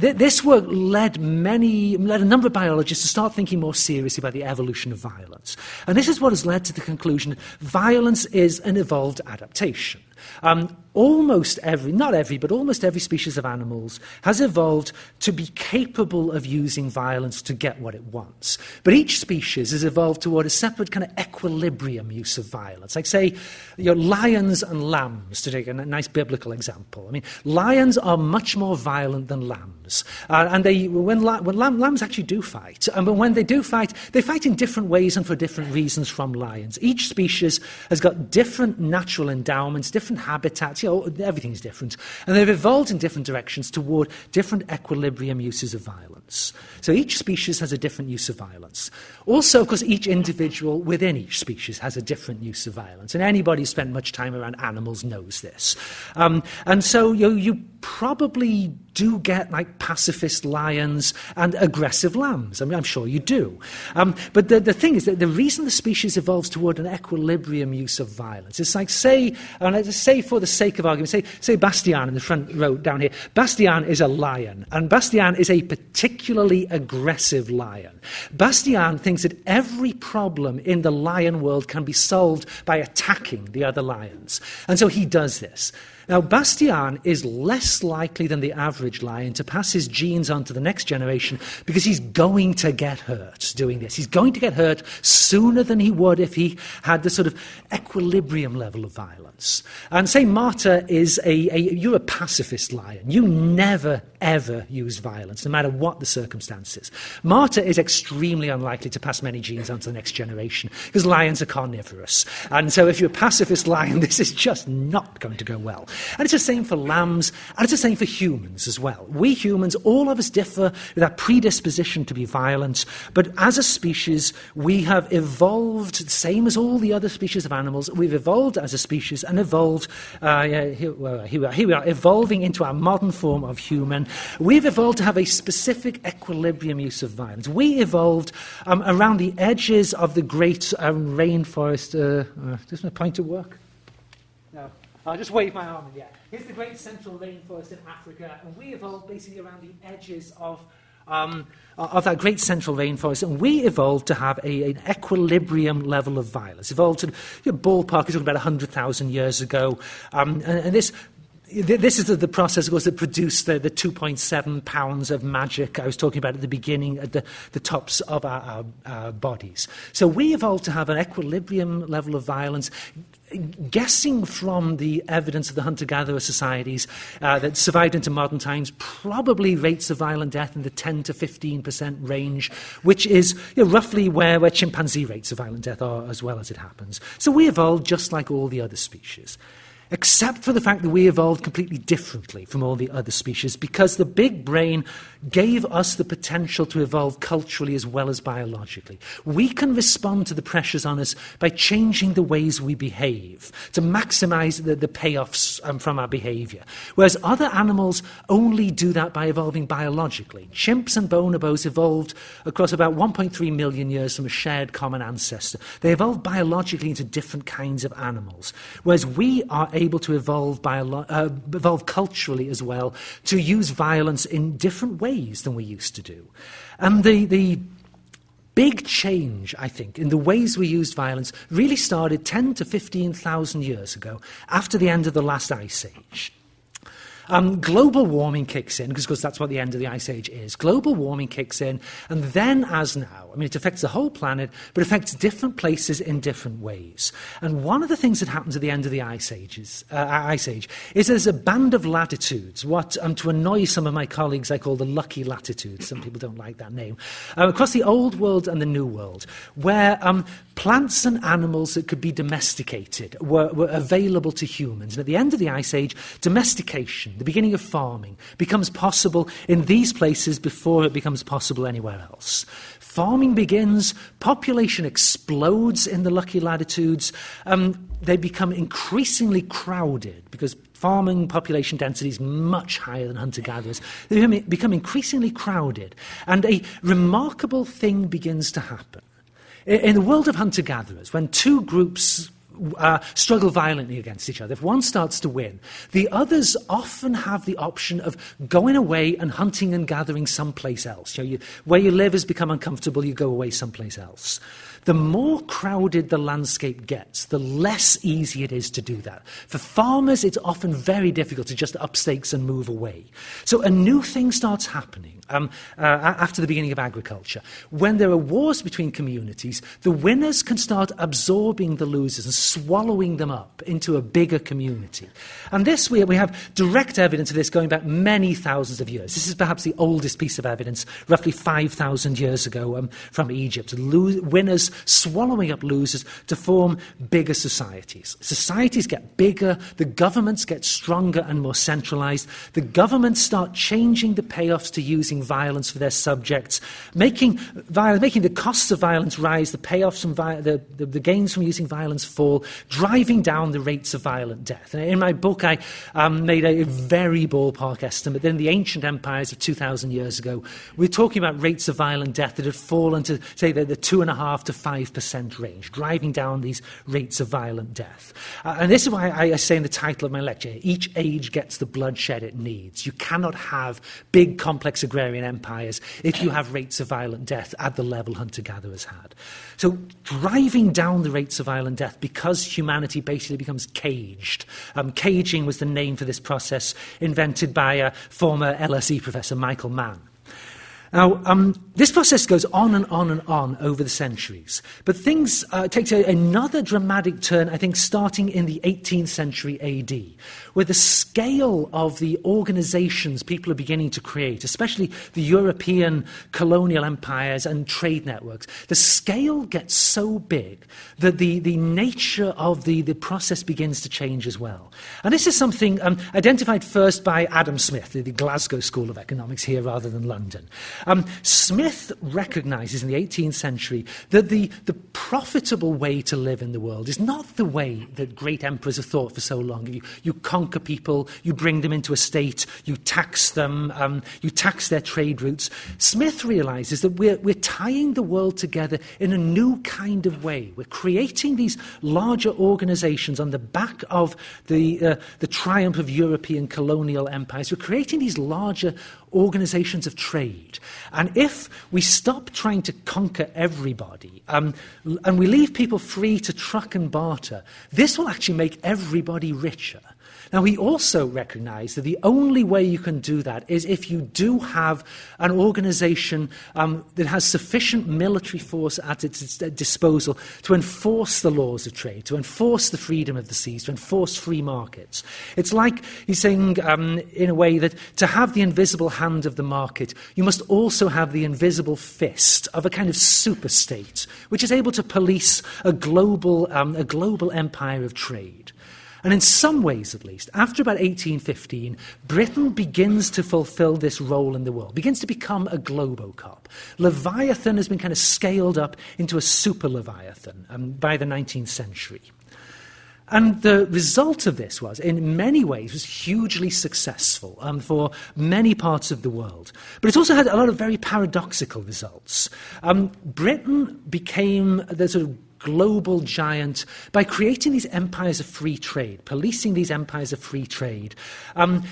th- this work led many, led a number of biologists to start thinking more seriously about the evolution of violence. And this is what has led to the conclusion violence is an evolved adaptation. Um, almost every, not every, but almost every species of animals has evolved to be capable of using violence to get what it wants. But each species has evolved toward a separate kind of equilibrium use of violence. Like, say, you know, lions and lambs, to take a nice biblical example. I mean, lions are much more violent than lambs. Uh, and they, when, la- when lamb, lambs actually do fight, um, but when they do fight, they fight in different ways and for different reasons from lions. Each species has got different natural endowments, different habitats, you know, everything's different. And they've evolved in different directions toward different equilibrium uses of violence. so each species has a different use of violence. Also, of course, each individual within each species has a different use of violence. And anybody who's spent much time around animals knows this. Um, and so you, you probably do get like pacifist lions and aggressive lambs. I mean, I'm sure you do. Um, but the, the thing is that the reason the species evolves toward an equilibrium use of violence, it's like, say, and let's say for the sake of argument, say, say Bastian in the front row down here. Bastian is a lion, and Bastian is a particularly aggressive lion. Bastian thinks that every problem in the lion world can be solved by attacking the other lions. And so he does this. Now, Bastian is less likely than the average lion to pass his genes on to the next generation because he's going to get hurt doing this. He's going to get hurt sooner than he would if he had the sort of equilibrium level of violence. And say Marta is a, a you're a pacifist lion. You never, ever use violence, no matter what the circumstances. Marta is extremely unlikely to pass many genes on to the next generation because lions are carnivorous. And so if you're a pacifist lion, this is just not going to go well. And it's the same for lambs, and it's the same for humans as well. We humans, all of us differ with our predisposition to be violent, but as a species, we have evolved, same as all the other species of animals, we've evolved as a species and evolved, uh, here, well, here, we are, here we are, evolving into our modern form of human. We've evolved to have a specific equilibrium use of violence. We evolved um, around the edges of the great um, rainforest. Uh, uh, does my pointer work? I'll just wave my arm in the air. Here's the great central rainforest in Africa, and we evolved basically around the edges of, um, of that great central rainforest, and we evolved to have a, an equilibrium level of violence. Evolved to, you know, ballpark is talking about 100,000 years ago, um, and, and this this is the, process, of course, that produced the, the 2.7 pounds of magic I was talking about at the beginning, at the, the tops of our, our, our, bodies. So we evolved to have an equilibrium level of violence, guessing from the evidence of the hunter gatherer societies uh, that survived into modern times, probably rates of violent death in the 10 to 15% range, which is you know, roughly where, where chimpanzee rates of violent death are, as well as it happens. So we evolved just like all the other species except for the fact that we evolved completely differently from all the other species because the big brain gave us the potential to evolve culturally as well as biologically. We can respond to the pressures on us by changing the ways we behave to maximize the, the payoffs um, from our behavior. Whereas other animals only do that by evolving biologically. Chimps and bonobos evolved across about 1.3 million years from a shared common ancestor. They evolved biologically into different kinds of animals. Whereas we are able to evolve, uh, evolve culturally as well to use violence in different ways than we used to do. And the, the big change, I think, in the ways we used violence really started 10 to 15,000 years ago after the end of the last ice age. Um, global warming kicks in, because that's what the end of the Ice Age is. Global warming kicks in, and then, as now, I mean, it affects the whole planet, but affects different places in different ways. And one of the things that happens at the end of the Ice, Ages, uh, Ice Age is there's a band of latitudes, what, um, to annoy some of my colleagues, I call the lucky latitudes. Some people don't like that name. Uh, across the Old World and the New World, where um, plants and animals that could be domesticated were, were available to humans. And at the end of the Ice Age, domestication, the beginning of farming, becomes possible in these places before it becomes possible anywhere else. Farming begins, population explodes in the lucky latitudes, um, they become increasingly crowded because farming population density is much higher than hunter gatherers. They become increasingly crowded, and a remarkable thing begins to happen. In the world of hunter gatherers, when two groups uh, struggle violently against each other, if one starts to win, the others often have the option of going away and hunting and gathering someplace else. You know, you, where you live has become uncomfortable, you go away someplace else. The more crowded the landscape gets, the less easy it is to do that. For farmers, it's often very difficult to just up stakes and move away. So a new thing starts happening um, uh, after the beginning of agriculture. When there are wars between communities, the winners can start absorbing the losers and swallowing them up into a bigger community. And this, we, we have direct evidence of this going back many thousands of years. This is perhaps the oldest piece of evidence, roughly 5,000 years ago um, from Egypt. Winners swallowing up losers to form bigger societies. Societies get bigger, the governments get stronger and more centralized. The governments start changing the payoffs to using violence for their subjects, making, violence, making the costs of violence rise, the payoffs from vi- the, the, the, gains from using violence fall, driving down the rates of violent death. And in my book, I um, made a very ballpark estimate that in the ancient empires of 2,000 years ago, we're talking about rates of violent death that had fallen to, say, the, the 2.5 to 5% range, driving down these rates of violent death. Uh, and this is why I, I say in the title of my lecture each age gets the bloodshed it needs. You cannot have big, complex agrarian empires if you have rates of violent death at the level hunter gatherers had. So, driving down the rates of violent death because humanity basically becomes caged. Um, caging was the name for this process invented by a former LSE professor, Michael Mann. Now, um, this process goes on and on and on over the centuries, but things uh, take another dramatic turn, I think, starting in the 18th century AD, where the scale of the organizations people are beginning to create, especially the European colonial empires and trade networks, the scale gets so big that the, the nature of the, the process begins to change as well. And this is something um, identified first by Adam Smith, the, the Glasgow School of Economics here rather than London. Um, Smith recognizes in the 18th century that the, the profitable way to live in the world is not the way that great emperors have thought for so long. You, you conquer people, you bring them into a state, you tax them, um, you tax their trade routes. Smith realizes that we're, we're tying the world together in a new kind of way. We're creating these larger organizations on the back of the, uh, the triumph of European colonial empires. We're creating these larger organizations of trade. And if we stop trying to conquer everybody um, and we leave people free to truck and barter, this will actually make everybody richer. Now, he also recognized that the only way you can do that is if you do have an organization um, that has sufficient military force at its disposal to enforce the laws of trade, to enforce the freedom of the seas, to enforce free markets. It's like he's saying, um, in a way, that to have the invisible hand of the market, you must also have the invisible fist of a kind of superstate, which is able to police a global, um, a global empire of trade. And in some ways, at least, after about 1815, Britain begins to fulfill this role in the world, begins to become a globocop. Leviathan has been kind of scaled up into a super Leviathan um, by the 19th century. And the result of this was, in many ways, was hugely successful um, for many parts of the world. But it also had a lot of very paradoxical results. Um, Britain became the sort of global giant by creating these empires of free trade, policing these empires of free trade. Um,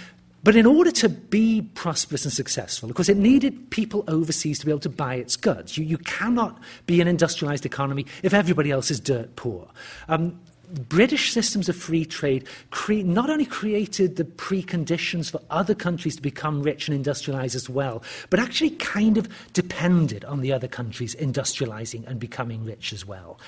but in order to be prosperous and successful, of course, it needed people overseas to be able to buy its goods. You, you cannot be an industrialized economy if everybody else is dirt poor. Um, British systems of free trade cre- not only created the preconditions for other countries to become rich and industrialize as well, but actually kind of depended on the other countries industrializing and becoming rich as well.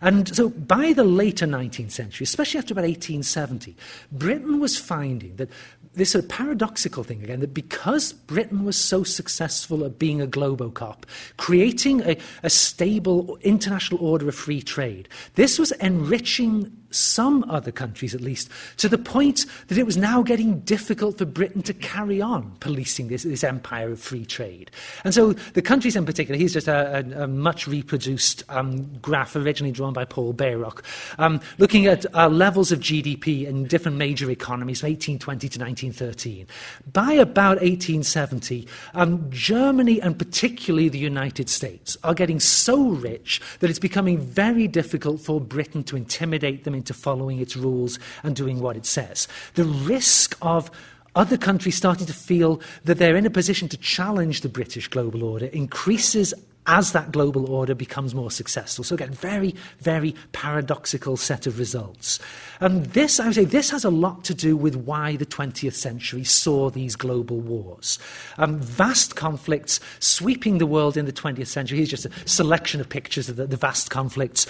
And so by the later 19th century, especially after about 1870, Britain was finding that this sort of paradoxical thing again that because Britain was so successful at being a globocop, creating a, a stable international order of free trade, this was enriching some other countries at least, to the point that it was now getting difficult for Britain to carry on policing this, this empire of free trade. And so the countries in particular, here's just a, a, a much reproduced um, graph originally drawn by Paul Bairoch, um, looking at uh, levels of GDP in different major economies from 1820 to 1913. By about 1870, um, Germany and particularly the United States are getting so rich that it's becoming very difficult for Britain to intimidate them into following its rules and doing what it says. The risk of other countries starting to feel that they're in a position to challenge the British global order increases as that global order becomes more successful. So again, very, very paradoxical set of results. And this, I would say, this has a lot to do with why the 20th century saw these global wars. Um, vast conflicts sweeping the world in the 20th century. Here's just a selection of pictures of the, the vast conflicts.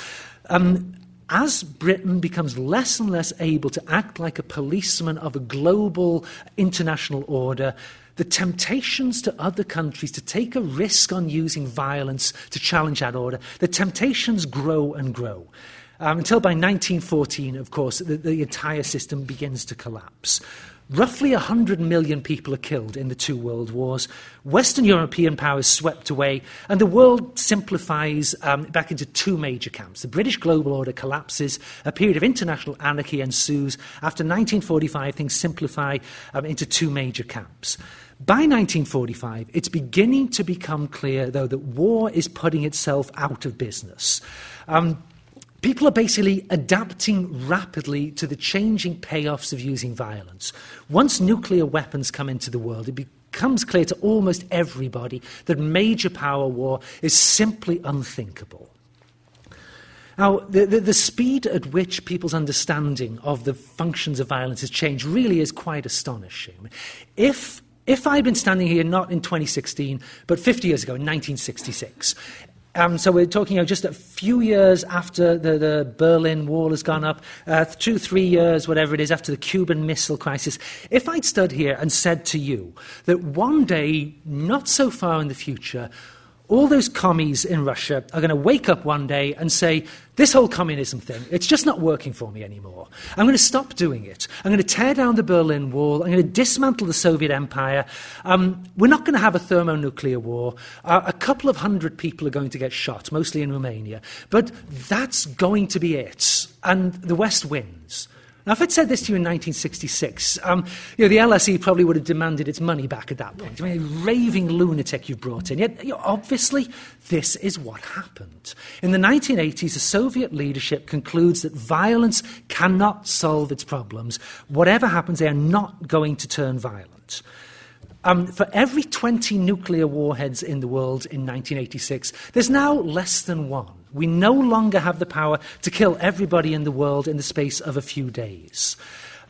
Um, as Britain becomes less and less able to act like a policeman of a global international order, the temptations to other countries to take a risk on using violence to challenge that order, the temptations grow and grow. Um, until by 1914, of course, the, the entire system begins to collapse. Roughly 100 million people are killed in the two world wars. Western European powers swept away, and the world simplifies um, back into two major camps. The British global order collapses, a period of international anarchy ensues. After 1945, things simplify um, into two major camps. By 1945, it's beginning to become clear, though, that war is putting itself out of business. Um, People are basically adapting rapidly to the changing payoffs of using violence. Once nuclear weapons come into the world, it becomes clear to almost everybody that major power war is simply unthinkable. Now, the, the, the, speed at which people's understanding of the functions of violence has changed really is quite astonishing. If, if I'd been standing here not in 2016, but 50 years ago, in 1966, um, so we're talking you know, just a few years after the, the Berlin Wall has gone up, uh, two, three years, whatever it is, after the Cuban Missile Crisis. If I'd stood here and said to you that one day, not so far in the future, all those commies in Russia are going to wake up one day and say, This whole communism thing, it's just not working for me anymore. I'm going to stop doing it. I'm going to tear down the Berlin Wall. I'm going to dismantle the Soviet Empire. Um, we're not going to have a thermonuclear war. Uh, a couple of hundred people are going to get shot, mostly in Romania. But that's going to be it. And the West wins. Now, if I'd said this to you in 1966, um, you know, the LSE probably would have demanded its money back at that point. I mean, a raving lunatic you've brought in. Yet, you know, obviously, this is what happened. In the 1980s, the Soviet leadership concludes that violence cannot solve its problems. Whatever happens, they are not going to turn violent. Um, for every 20 nuclear warheads in the world in 1986, there's now less than one. We no longer have the power to kill everybody in the world in the space of a few days.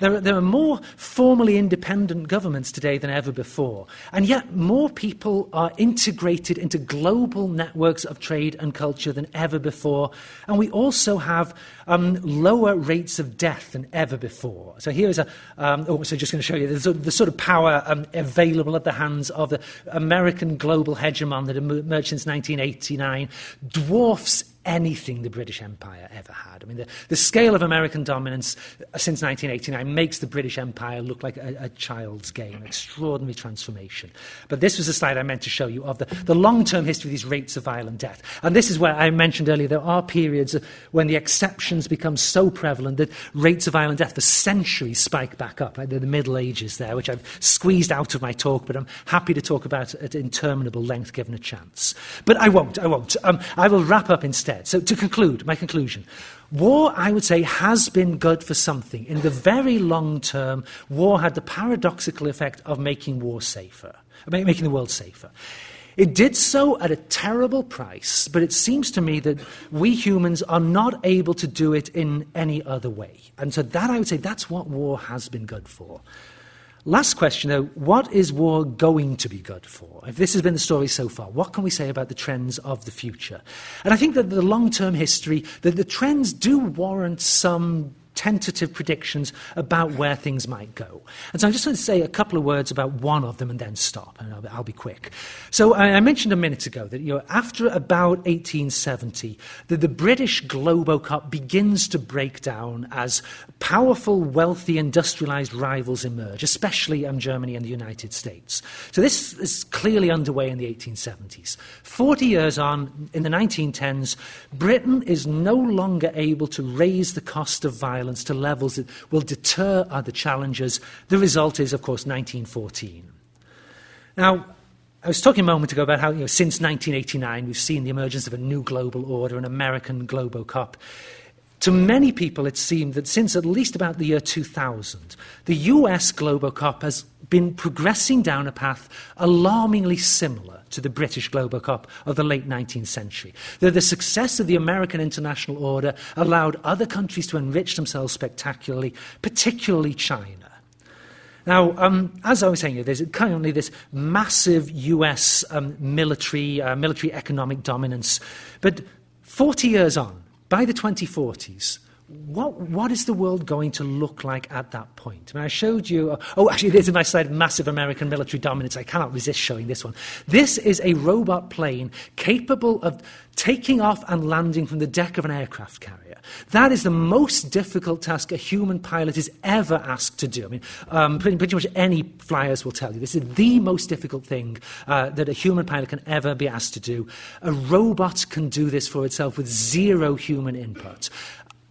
There are, there are, more formally independent governments today than ever before, and yet more people are integrated into global networks of trade and culture than ever before, and we also have um, lower rates of death than ever before. So here's a, um, oh, so just going to show you the, the sort of power um, available at the hands of the American global hegemon that emerged since 1989 dwarfs anything the British Empire ever had. I mean, the, the scale of American dominance since 1989 makes the British Empire look like a, a child's game, extraordinary transformation. But this was a slide I meant to show you of the, the long term history of these rates of violent death. And this is where I mentioned earlier there are periods when the exceptions become so prevalent that rates of violent death for centuries spike back up. Right? They're the Middle Ages there, which I've squeezed out of my talk, but I'm happy to talk about at interminable length given a chance. But I won't, I won't. Um, I will wrap up instead. So to conclude, my conclusion. War, I would say, has been good for something. In the very long term, war had the paradoxical effect of making war safer, making the world safer. It did so at a terrible price, but it seems to me that we humans are not able to do it in any other way. And so that I would say that's what war has been good for. Last question though, what is war going to be good for? If this has been the story so far, what can we say about the trends of the future? And I think that the long term history, that the trends do warrant some tentative predictions about where things might go. And so I'm just going to say a couple of words about one of them and then stop, and I'll, I'll be quick. So I, I, mentioned a minute ago that you know, after about 1870, the, the British Globocop begins to break down as powerful, wealthy, industrialized rivals emerge, especially um, Germany and the United States. So this is clearly underway in the 1870s. Forty years on, in the 1910s, Britain is no longer able to raise the cost of violence violence to levels that will deter other challengers. The result is, of course, 1914. Now, I was talking a moment ago about how, you know, since 1989, we've seen the emergence of a new global order, an American Globocop. To many people, it seemed that since at least about the year 2000, the US Globocop has been progressing down a path alarmingly similar to the British Globocop of the late 19th century. That the success of the American international order allowed other countries to enrich themselves spectacularly, particularly China. Now, um, as I was saying, there's currently this massive US um, military, uh, military economic dominance. But 40 years on, by the 2040s, what, what is the world going to look like at that point? I, mean, I showed you, uh, oh, actually, this is my slide massive American military dominance. I cannot resist showing this one. This is a robot plane capable of taking off and landing from the deck of an aircraft carrier. That is the most difficult task a human pilot is ever asked to do. I mean, um, pretty, pretty, much any flyers will tell you this is the most difficult thing uh, that a human pilot can ever be asked to do. A robot can do this for itself with zero human input.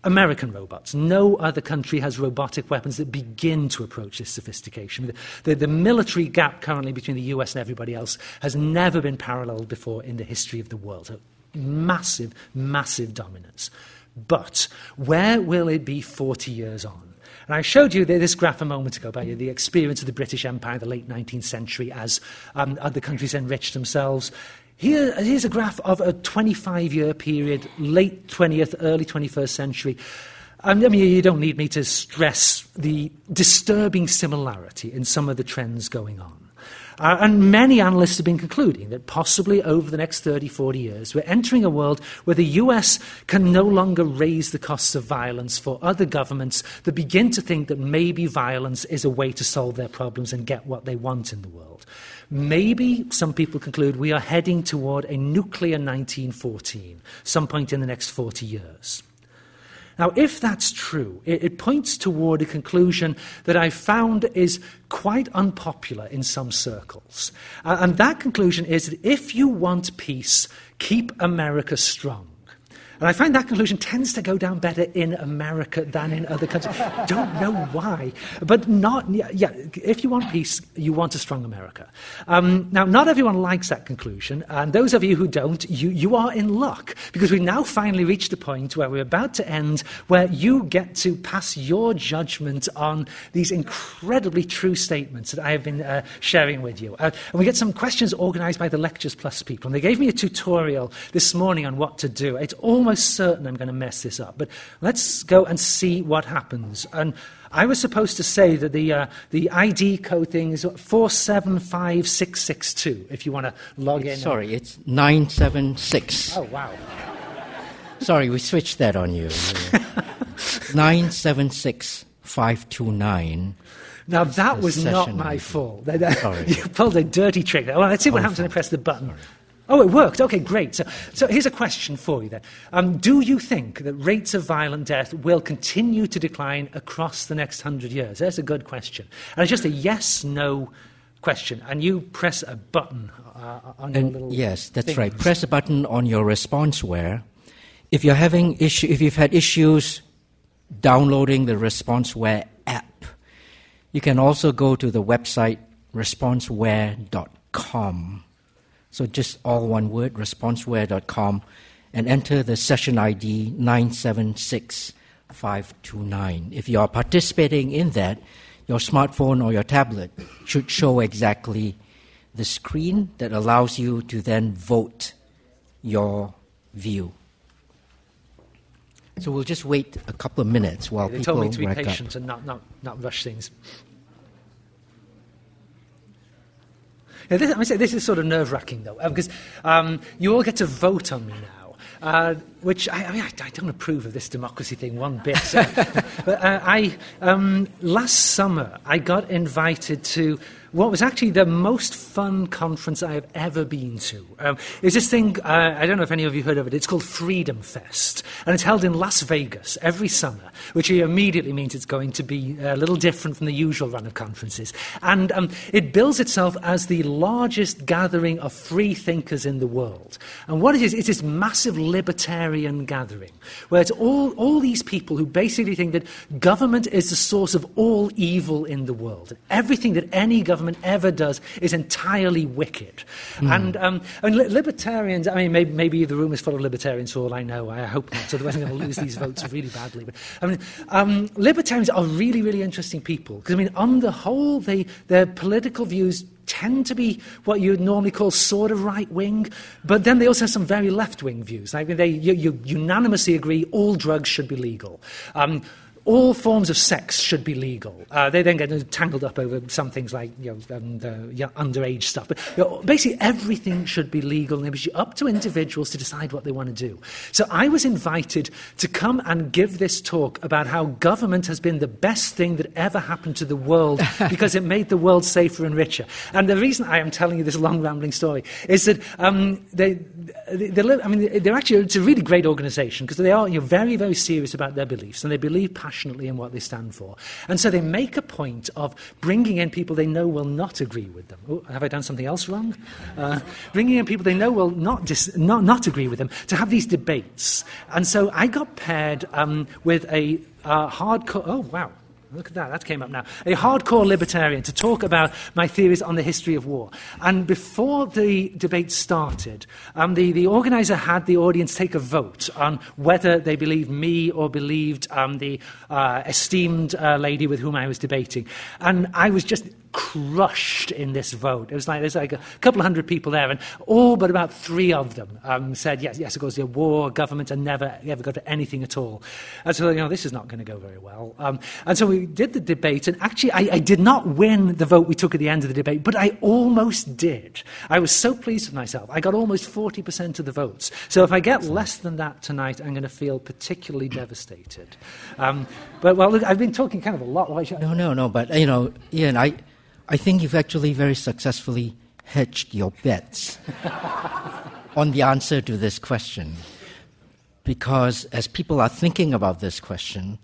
American robots. No other country has robotic weapons that begin to approach this sophistication. The, the, military gap currently between the US and everybody else has never been paralleled before in the history of the world. So massive, massive dominance. But where will it be 40 years on? And I showed you this graph a moment ago about the experience of the British Empire in the late 19th century as um, other countries enriched themselves. Here, here's a graph of a 25 year period, late 20th, early 21st century. I mean, you don't need me to stress the disturbing similarity in some of the trends going on. Uh, and many analysts have been concluding that possibly over the next 30, 40 years, we're entering a world where the US can no longer raise the costs of violence for other governments that begin to think that maybe violence is a way to solve their problems and get what they want in the world. Maybe some people conclude we are heading toward a nuclear 1914, some point in the next 40 years. Now, if that's true, it, it, points toward a conclusion that I found is quite unpopular in some circles. Uh, and that conclusion is that if you want peace, keep America strong. And I find that conclusion tends to go down better in America than in other countries. Don't know why, but not, yeah, if you want peace, you want a strong America. Um, now, not everyone likes that conclusion, and those of you who don't, you, you are in luck, because we've now finally reached the point where we're about to end, where you get to pass your judgment on these incredibly true statements that I have been uh, sharing with you. Uh, and we get some questions organized by the Lectures Plus people, and they gave me a tutorial this morning on what to do. It's almost almost certain I'm going to mess this up, but let's go and see what happens. And I was supposed to say that the, uh, the ID code thing is 475662 if you want to log in. Sorry, it's 976. Oh, wow. Sorry, we switched that on you. 976529. Now, that was not my fault. you pulled a dirty trick. Well, let's see what oh, happens when I press the button. Sorry. Oh, it worked. Okay, great. So, so here's a question for you then. Um, do you think that rates of violent death will continue to decline across the next hundred years? That's a good question. And it's just a yes no question. And you press a button uh, on your little. Yes, that's right. Press a button on your responseware. If you're having issue, if you've had issues downloading the responseware app, you can also go to the website responseware.com so just all one word, responseware.com, and enter the session ID 976529. If you are participating in that, your smartphone or your tablet should show exactly the screen that allows you to then vote your view. So we'll just wait a couple of minutes while they people told me to be patient up. and not, not, not rush things. Now, this, I say this is sort of nerve wracking, though, because um, you all get to vote on me now. Uh, which I, I mean, I, I, don't approve of this democracy thing one bit. So, but uh, I um, last summer I got invited to what was actually the most fun conference I have ever been to. Um, it's this thing, uh, I don't know if any of you heard of it, it's called Freedom Fest. And it's held in Las Vegas every summer, which immediately means it's going to be a little different from the usual run of conferences. And um, it bills itself as the largest gathering of free thinkers in the world. And what it is, it's this massive libertarian gathering, where it's all, all these people who basically think that government is the source of all evil in the world. Everything that any government government ever does is entirely wicked. Mm. And um, li- libertarians, I mean, maybe, maybe, the room is full of libertarians for all I know. I hope not, otherwise I'm going to lose these votes really badly. But I mean, um, libertarians are really, really interesting people because, I mean, on the whole, they, their political views tend to be what you would normally call sort of right wing, but then they also have some very left wing views. I mean, they you, you unanimously agree all drugs should be legal. Um, all forms of sex should be legal. Uh, they then get tangled up over some things like you know, um, the yeah, underage stuff. But you know, basically, everything should be legal, and it was up to individuals to decide what they want to do. So I was invited to come and give this talk about how government has been the best thing that ever happened to the world because it made the world safer and richer. And the reason I am telling you this long, rambling story is that um, they, they, they, I mean, they're actually it's a really great organisation because they are you know, very, very serious about their beliefs and they believe passionately in what they stand for. And so they make a point of bringing in people they know will not agree with them. Oh, have I done something else wrong? Uh, bringing in people they know will not, dis- not, not agree with them to have these debates. And so I got paired um, with a uh, hardcore. Oh, wow. Look at that, that came up now. A hardcore libertarian to talk about my theories on the history of war. And before the debate started, um, the, the organizer had the audience take a vote on whether they believed me or believed um, the uh, esteemed uh, lady with whom I was debating. And I was just crushed in this vote. It was like there's like a couple of hundred people there, and all but about three of them um, said yes, yes, of course, the war, government, and never ever got to anything at all. And so you know this is not going to go very well. Um, and so we did the debate, and actually I, I, did not win the vote we took at the end of the debate, but I almost did. I was so pleased with myself. I got almost forty percent of the votes. So if I get less than that tonight, I'm going to feel particularly devastated. Um, but well, look, I've been talking kind of a lot. No, no, no. But you know, Ian, I. I think you've actually very successfully hedged your bets on the answer to this question. Because as people are thinking about this question,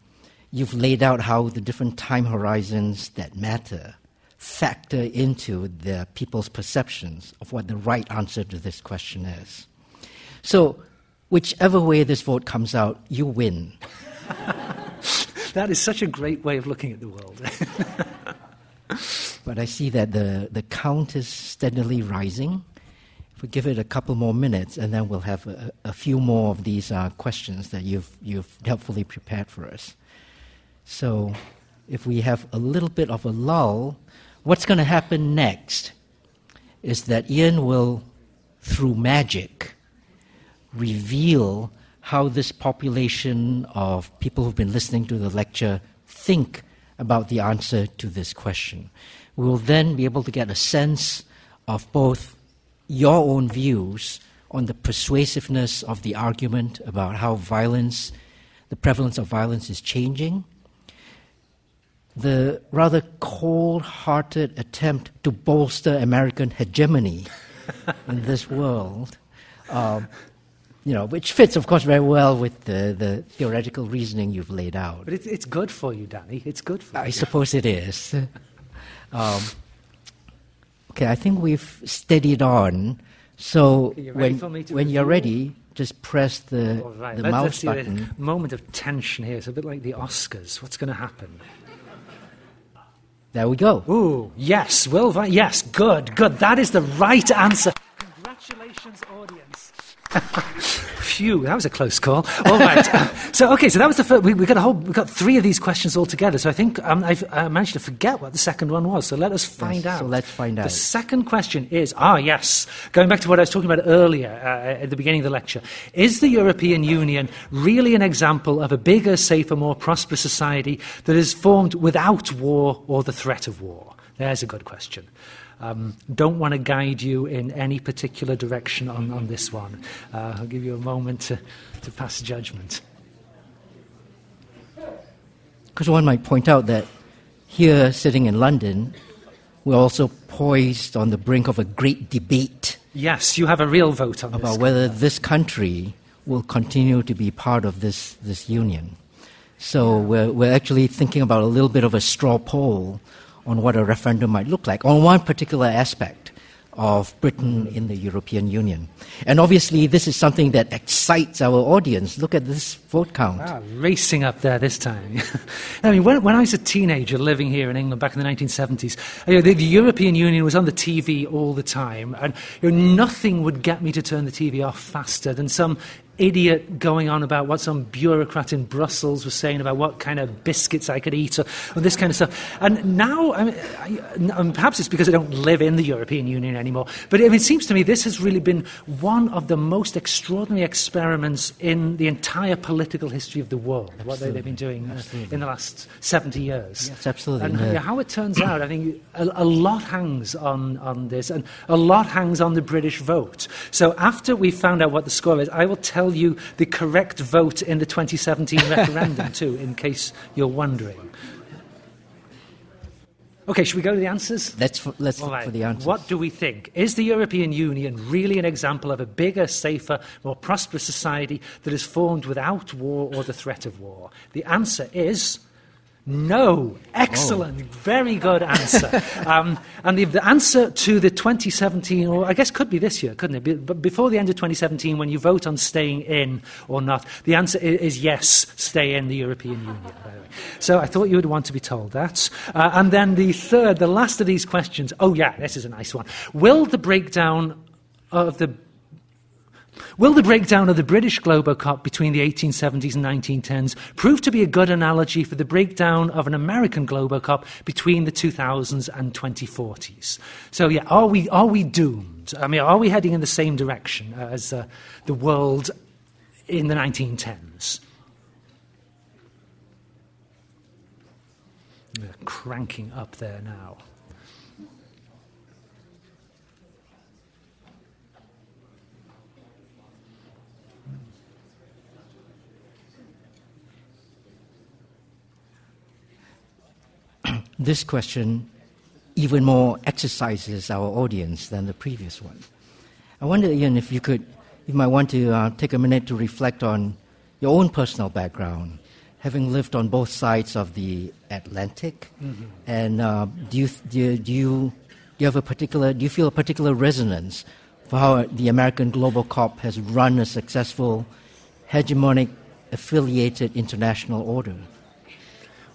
you've laid out how the different time horizons that matter factor into the people's perceptions of what the right answer to this question is. So, whichever way this vote comes out, you win. that is such a great way of looking at the world. But I see that the, the count is steadily rising. If we give it a couple more minutes, and then we'll have a, a few more of these uh, questions that you've, you've helpfully prepared for us. So, if we have a little bit of a lull, what's going to happen next is that Ian will, through magic, reveal how this population of people who've been listening to the lecture think about the answer to this question we will then be able to get a sense of both your own views on the persuasiveness of the argument about how violence, the prevalence of violence is changing, the rather cold hearted attempt to bolster American hegemony in this world. Um, you know, which fits, of course, very well with the, the theoretical reasoning you've laid out. But it's, it's good for you, Danny. It's good for I you. I suppose it is. Um, okay, I think we've steadied on. So when, when you're ready, just press the, right. the let's, mouse let's button. A moment of tension here. It's a bit like the Oscars. What's going to happen? There we go. Ooh, yes, Will. Yes, good, good. That is the right answer. Congratulations, audience. Phew, that was a close call. All right. so, okay, so that was the first. We, we, got a whole. We got three of these questions all together. So I think um, I've uh, managed to forget what the second one was. So let us find yes, out. So let's find out. The second question is ah yes, going back to what I was talking about earlier uh, at the beginning of the lecture. Is the European Union really an example of a bigger, safer, more prosperous society that is formed without war or the threat of war? There's a good question. Um, don't want to guide you in any particular direction on, on this one. Uh, I'll give you a moment to, to pass judgment. Because one might point out that here, sitting in London, we're also poised on the brink of a great debate. Yes, you have a real vote on about whether this country will continue to be part of this, this union. So we're, we're actually thinking about a little bit of a straw poll on what a referendum might look like on one particular aspect of Britain in the European Union. And obviously, this is something that excites our audience. Look at this vote count. Wow, racing up there this time. I mean, when, when, I was a teenager living here in England back in the 1970s, you know, the, the, European Union was on the TV all the time, and you know, nothing would get me to turn the TV off faster than some idiot going on about what some bureaucrat in Brussels was saying about what kind of biscuits I could eat or, or this kind of stuff. And now, I mean, I, I, perhaps it's because I don't live in the European Union anymore, but I mean, it seems to me this has really been one of the most extraordinary experiments in the entire political history of the world, absolutely. what they, have been doing uh, in the last 70 years. Yes, absolutely. And yeah. how it turns out, I think a, a lot hangs on, on this, and a lot hangs on the British vote. So after we found out what the score is, I will tell you the correct vote in the 2017 referendum, too, in case you're wondering. Okay, should we go to the answers? Let's, for, let's look right. for the answers. What do we think? Is the European Union really an example of a bigger, safer, more prosperous society that is formed without war or the threat of war? The answer is no. Excellent. Oh. Very good answer. um, and the, the, answer to the 2017, or I guess could be this year, couldn't it? But before the end of 2017, when you vote on staying in or not, the answer is, is yes, stay in the European Union, by the way. So I thought you would want to be told that. Uh, and then the third, the last of these questions, oh yeah, this is a nice one. Will the breakdown of the Will the breakdown of the British Globocop between the 1870s and 1910s prove to be a good analogy for the breakdown of an American Globocop between the 2000s and 2040s? So, yeah, are we, are we doomed? I mean, are we heading in the same direction as uh, the world in the 1910s? They're cranking up there now. this question even more exercises our audience than the previous one. I wonder, Ian, if you could, you might want to uh, take a minute to reflect on your own personal background, having lived on both sides of the Atlantic, mm-hmm. and uh, do, you, do, you, do, you, do you have a particular, do you feel a particular resonance for how the American Globocop has run a successful hegemonic affiliated international order?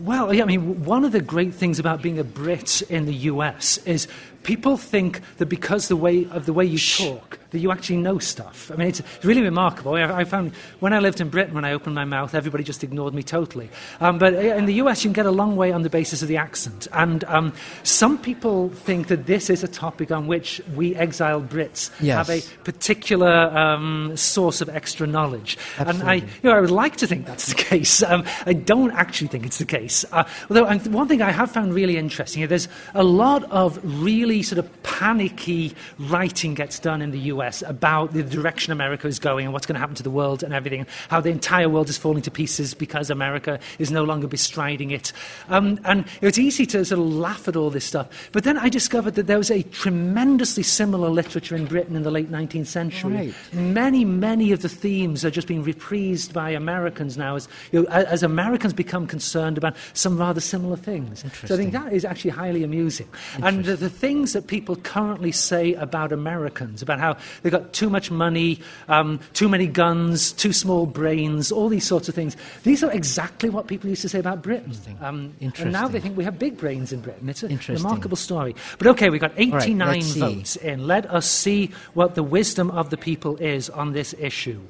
Well, yeah, I mean, one of the great things about being a Brit in the US is people think that because the way of the way you talk, that you actually know stuff. I mean, it's really remarkable. I, I found when I lived in Britain, when I opened my mouth, everybody just ignored me totally. Um, but in the US, you can get a long way on the basis of the accent. And um, some people think that this is a topic on which we exiled Brits yes. have a particular um, source of extra knowledge. Absolutely. And I, you know, I would like to think that's the case. Um, I don't actually think it's the case. Uh, although, one thing I have found really interesting, you know, there's a lot of really sort of panicky writing gets done in the US about the direction America is going and what's going to happen to the world and everything, how the entire world is falling to pieces because America is no longer bestriding it. Um, and it's easy to sort of laugh at all this stuff. But then I discovered that there was a tremendously similar literature in Britain in the late 19th century. Right. Many, many of the themes are just being reprised by Americans now as, you know, as Americans become concerned about some rather similar things. So I think that is actually highly amusing. And the, the things that people currently say about Americans, about how They've got too much money, um, too many guns, too small brains, all these sorts of things. These are exactly what people used to say about Britain. Interesting. Um, Interesting. And now they think we have big brains in Britain. It's a remarkable story. But okay, we've got 89 right, votes in. Let us see what the wisdom of the people is on this issue.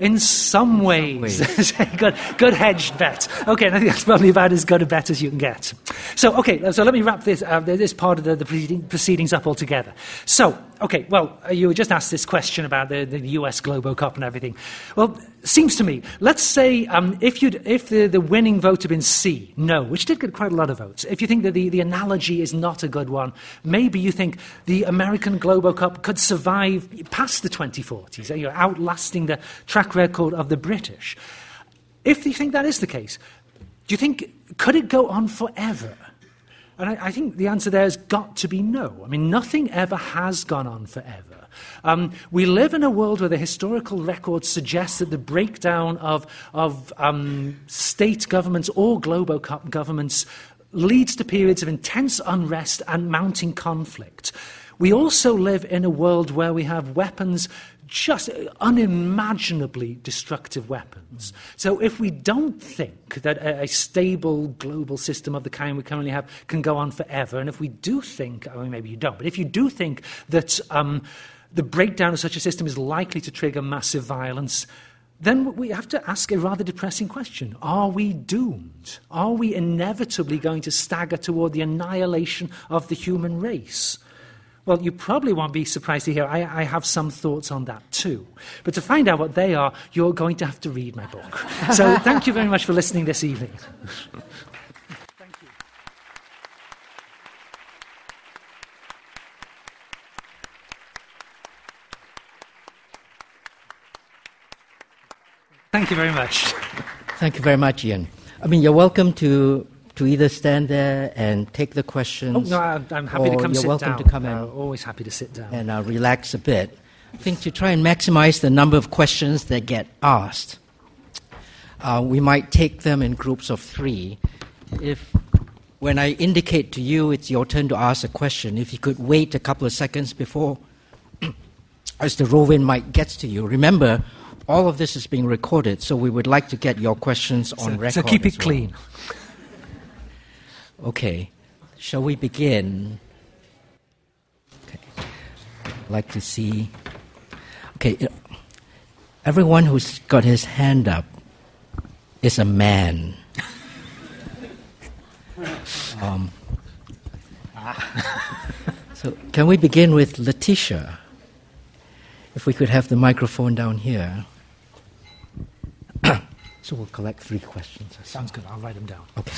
In some ways. Some ways. good, good hedged bet. Okay, I think that's probably about as good a bet as you can get. So, okay, so let me wrap this, uh, this part of the, the proceedings up altogether. So, okay, well, uh, you just asked this question about the, the US Globocop and everything. Well, seems to me, let's say um, if, if the, the winning vote had been C, no, which did get quite a lot of votes, if you think that the, the analogy is not a good one, maybe you think the American Globocop could survive past the 2040s, you're outlasting the track record of the British. If you think that is the case, do you think, could it go on forever? And I, I, think the answer there has got to be no. I mean, nothing ever has gone on forever. Um, we live in a world where the historical record suggests that the breakdown of, of um, state governments or global governments leads to periods of intense unrest and mounting conflict. We also live in a world where we have weapons just unimaginably destructive weapons. So, if we don't think that a, a, stable global system of the kind we currently have can go on forever, and if we do think, I mean, maybe you don't, but if you do think that um, the breakdown of such a system is likely to trigger massive violence, then we have to ask a rather depressing question Are we doomed? Are we inevitably going to stagger toward the annihilation of the human race? Well, you probably won't be surprised to hear I, I, have some thoughts on that too. But to find out what they are, you're going to have to read my book. So thank you very much for listening this evening. thank you. Thank you very much. Thank you very much, Ian. I mean, you're welcome to to either stand there and take the questions. Oh, no, I'm happy to come you're sit welcome down. to come in. Uh, always happy to sit down. And uh, relax a bit. I think to try and maximize the number of questions that get asked, uh, we might take them in groups of three. If when I indicate to you it's your turn to ask a question, if you could wait a couple of seconds before, as the roving mic gets to you, remember all of this is being recorded, so we would like to get your questions on so, record. So keep it well. clean. Okay, shall we begin? Okay. I'd like to see. Okay, everyone who's got his hand up is a man. um, so, can we begin with Letitia? If we could have the microphone down here. so, we'll collect three questions. Sounds good. I'll write them down. Okay.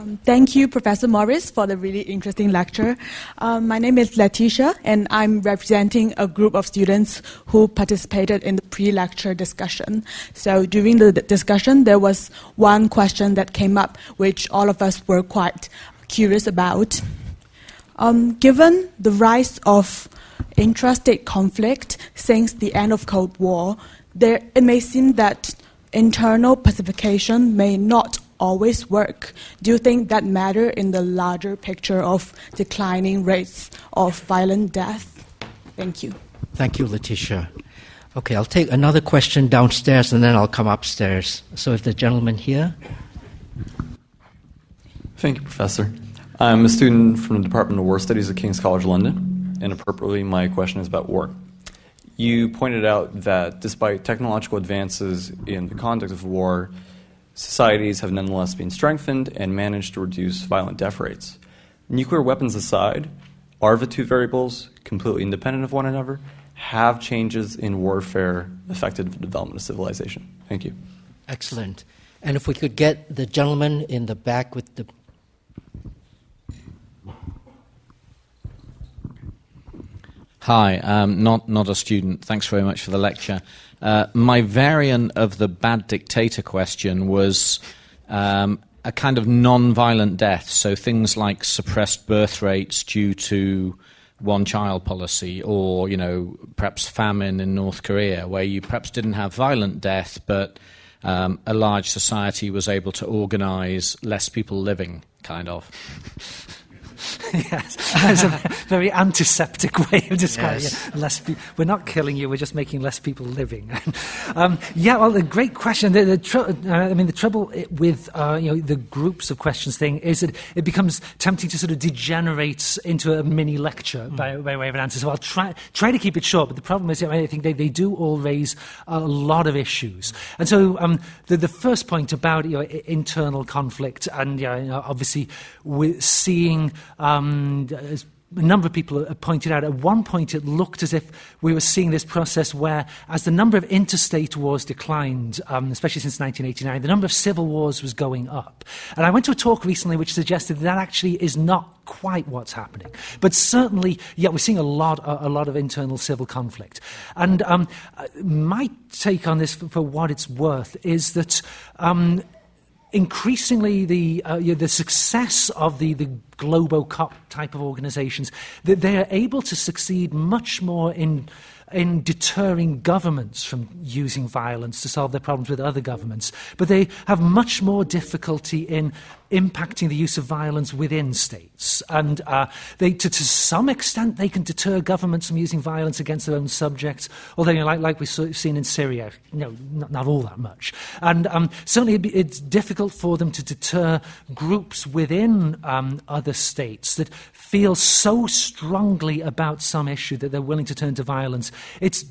Um, thank you, Professor Morris, for the really interesting lecture. Um, my name is Letitia, and I'm representing a group of students who participated in the pre lecture discussion. So, during the discussion, there was one question that came up, which all of us were quite curious about. Um, given the rise of intrastate conflict since the end of Cold War, there, it may seem that internal pacification may not always work. Do you think that matter in the larger picture of declining rates of violent death? Thank you. Thank you, Letitia. Okay, I'll take another question downstairs and then I'll come upstairs. So, if the gentleman here. Thank you, Professor. I'm a student from the Department of War Studies at King's College London, and appropriately, my question is about war. You pointed out that despite technological advances in the conduct of war, societies have nonetheless been strengthened and managed to reduce violent death rates. Nuclear weapons aside, are the two variables completely independent of one another? Have changes in warfare affected the development of civilization? Thank you. Excellent. And if we could get the gentleman in the back with the. Hi, um, not not a student. Thanks very much for the lecture. Uh, my variant of the bad dictator question was um, a kind of non-violent death. So things like suppressed birth rates due to one-child policy, or you know, perhaps famine in North Korea, where you perhaps didn't have violent death, but um, a large society was able to organize less people living, kind of. yes, it's a very antiseptic way of describing Yes. it. Less pe- we're not killing you; we're just making less people living. um, yeah, well, a great question. The, the tr- uh, I mean, the trouble with uh, you know the groups of questions thing is that it becomes tempting to sort of degenerate into a mini lecture by, by way of an answer. So I'll try try to keep it short. But the problem is, I think they, they do all raise a lot of issues. And so um, the the first point about you know, internal conflict and you know, obviously with seeing. Um, as a number of people have pointed out, at one point it looked as if we were seeing this process where, as the number of interstate wars declined, um, especially since 1989, the number of civil wars was going up. And I went to a talk recently which suggested that, that actually is not quite what's happening. But certainly, yeah, we're seeing a lot, a, a lot of internal civil conflict. And um, uh, my take on this, for, for what it's worth, is that. Um, increasingly the, uh, you know, the success of the, the Globocop type of organizations, that they are able to succeed much more in, in deterring governments from using violence to solve their problems with other governments. But they have much more difficulty in impacting the use of violence within states. And uh, they, to, to, some extent, they can deter governments from using violence against their own subjects, although, you know, like, like we've seen in Syria, you know, not, not all that much. And um, certainly it's difficult for them to deter groups within um, other states that feel so strongly about some issue that they're willing to turn to violence. It's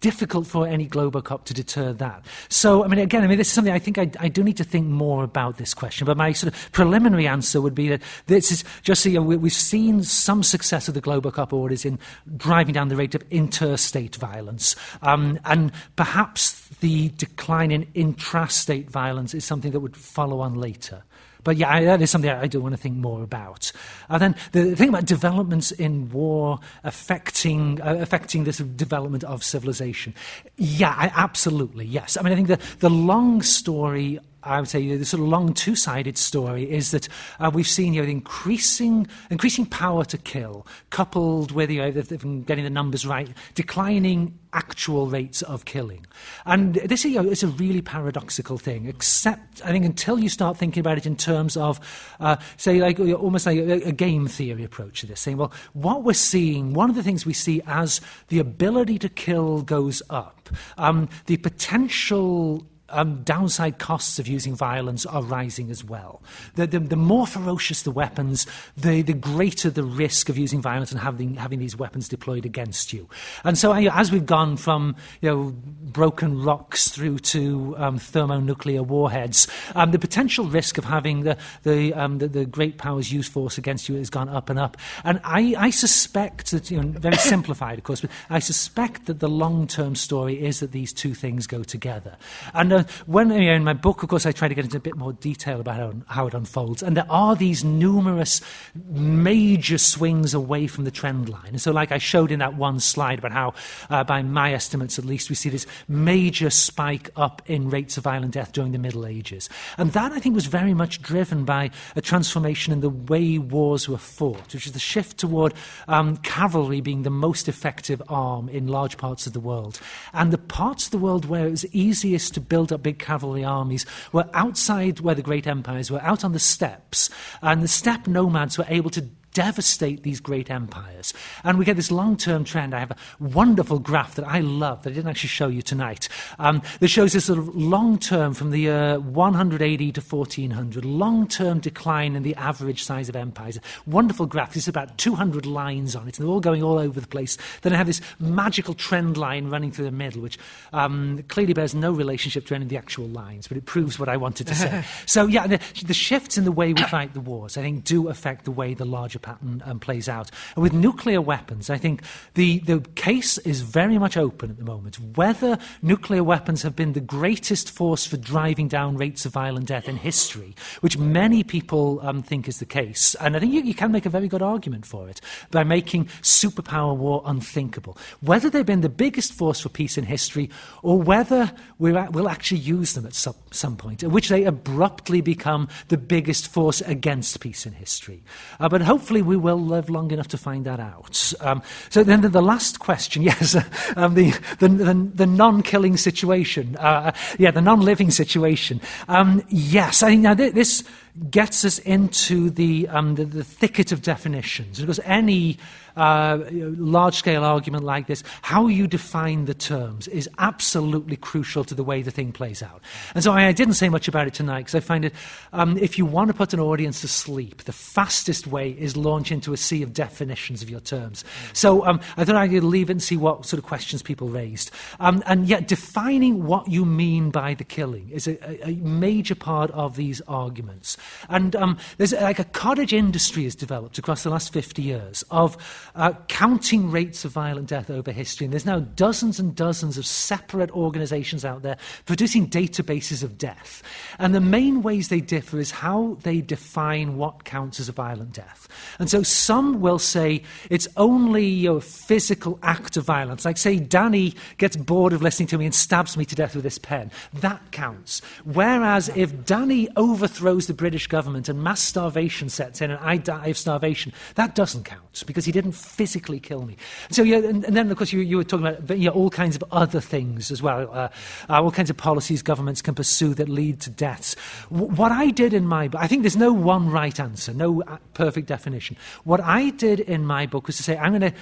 difficult for any Globocop to deter that. So, I mean, again, I mean, this is something I think I, I, do need to think more about this question. But my sort of preliminary answer would be that this is just so you know, we, have seen some success of the Globocop orders in driving down the rate of interstate violence, um, and perhaps the decline in intrastate violence is something that would follow on later. But yeah, that is something I do want to think more about. And then the thing about developments in war affecting, uh, affecting this development of civilization. Yeah, I, absolutely, yes. I mean, I think the, the long story I would say the sort of long two-sided story is that uh, we've seen you know, increasing, increasing power to kill, coupled with you know, getting the numbers right, declining actual rates of killing. And this you know, is a really paradoxical thing, except I think until you start thinking about it in terms of, uh, say, like almost like a, a game theory approach to this, saying, well, what we're seeing, one of the things we see as the ability to kill goes up, um, the potential um, downside costs of using violence are rising as well. The, the, the more ferocious the weapons, the, the, greater the risk of using violence and having, having these weapons deployed against you. And so, as we've gone from you know, broken rocks through to um, thermonuclear warheads, um, the potential risk of having the, the, um, the, the, great powers use force against you has gone up and up. And I, I suspect that, you know, very simplified, of course, but I suspect that the long term story is that these two things go together. And when you know, in my book, of course, I try to get into a bit more detail about how, how it unfolds. And there are these numerous major swings away from the trend line. And so, like I showed in that one slide about how, uh, by my estimates at least, we see this major spike up in rates of violent death during the Middle Ages. And that, I think, was very much driven by a transformation in the way wars were fought, which is the shift toward um, cavalry being the most effective arm in large parts of the world. And the parts of the world where it was easiest to build up big cavalry armies were outside where the great empires were, out on the steppes. And the steppe nomads were able to devastate these great empires. And we get this long term trend. I have a wonderful graph that I love that I didn't actually show you tonight um, that shows this sort of long term from the year 180 to 1400, long term decline in the average size of empires. Wonderful graph. There's about 200 lines on it, and they're all going all over the place. Then I have this magical trend line running through the middle, which um, clearly bears no relationship to any of the actual lines, but it proves what I wanted to say. so, yeah, the, the shifts in the way we fight the wars, I think, do affect the way the larger pattern um, plays out. And with nuclear weapons, I think the, the case is very much open at the moment. Whether nuclear weapons have been the greatest force for driving down rates of violent death in history, which many people um, think is the case. And I think you, you can make a very good argument for it by making superpower war unthinkable. Whether they've been the biggest force for peace in history or whether we will actually use them at some, some point, at which they abruptly become the biggest force against peace in history. Uh, but hopefully, hopefully we will live long enough to find that out. Um, so then the, last question, yes, um, the, the, the, the non-killing situation, uh, yeah, the non-living situation. Um, yes, I think now this gets us into the, um, the, the thicket of definitions because any uh, large scale argument like this, how you define the terms is absolutely crucial to the way the thing plays out. And so I, I didn't say much about it tonight because I find it, um, if you want to put an audience to sleep, the fastest way is launch into a sea of definitions of your terms. So um, I thought I'd leave it and see what sort of questions people raised. Um, and yet, defining what you mean by the killing is a, a major part of these arguments. And um, there's like a cottage industry has developed across the last 50 years of uh, counting rates of violent death over history. And there's now dozens and dozens of separate organizations out there producing databases of death. And the main ways they differ is how they define what counts as a violent death. And so some will say it's only a physical act of violence. Like, say, Danny gets bored of listening to me and stabs me to death with this pen. That counts. Whereas if Danny overthrows the British British government and mass starvation sets in and I die of starvation, that doesn't count because he didn't physically kill me. So, yeah, and, and then, of course, you, you, were talking about know, all kinds of other things as well, uh, uh, all kinds of policies governments can pursue that lead to deaths. W- what I did in my book, I think there's no one right answer, no uh, perfect definition. What I did in my book was to say, I'm going to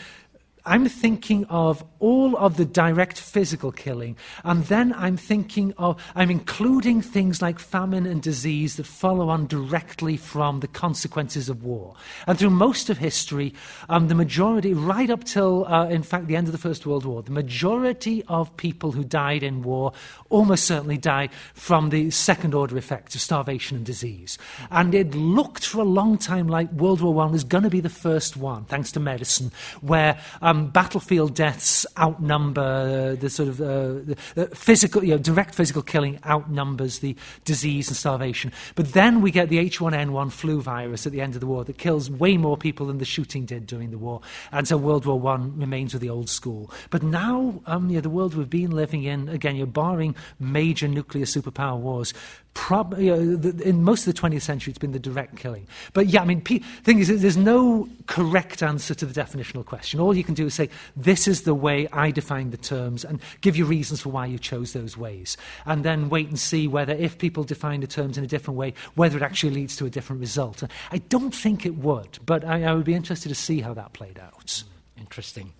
I'm thinking of all of the direct physical killing, and then I'm thinking of, I'm including things like famine and disease that follow on directly from the consequences of war. And through most of history, um, the majority, right up till, uh, in fact, the end of the First World War, the majority of people who died in war almost certainly died from the second order effects of starvation and disease. And it looked for a long time like World War I was going to be the first one, thanks to medicine, where um, um, battlefield deaths outnumber the sort of uh, the, physical, you know, direct physical killing outnumbers the disease and starvation. But then we get the H1N1 flu virus at the end of the war that kills way more people than the shooting did during the war. And so World War I remains with the old school. But now, um, you know, the world we've been living in, again, you're barring major nuclear superpower wars, prob- you know, the, in most of the 20th century, it's been the direct killing. But yeah, I mean, the thing is, there's no correct answer to the definitional question. All you can do is say, this is the way I define the terms, and give you reasons for why you chose those ways. And then wait and see whether, if people define the terms in a different way, whether it actually leads to a different result. I don't think it would, but I, I would be interested to see how that played out. Hmm, interesting.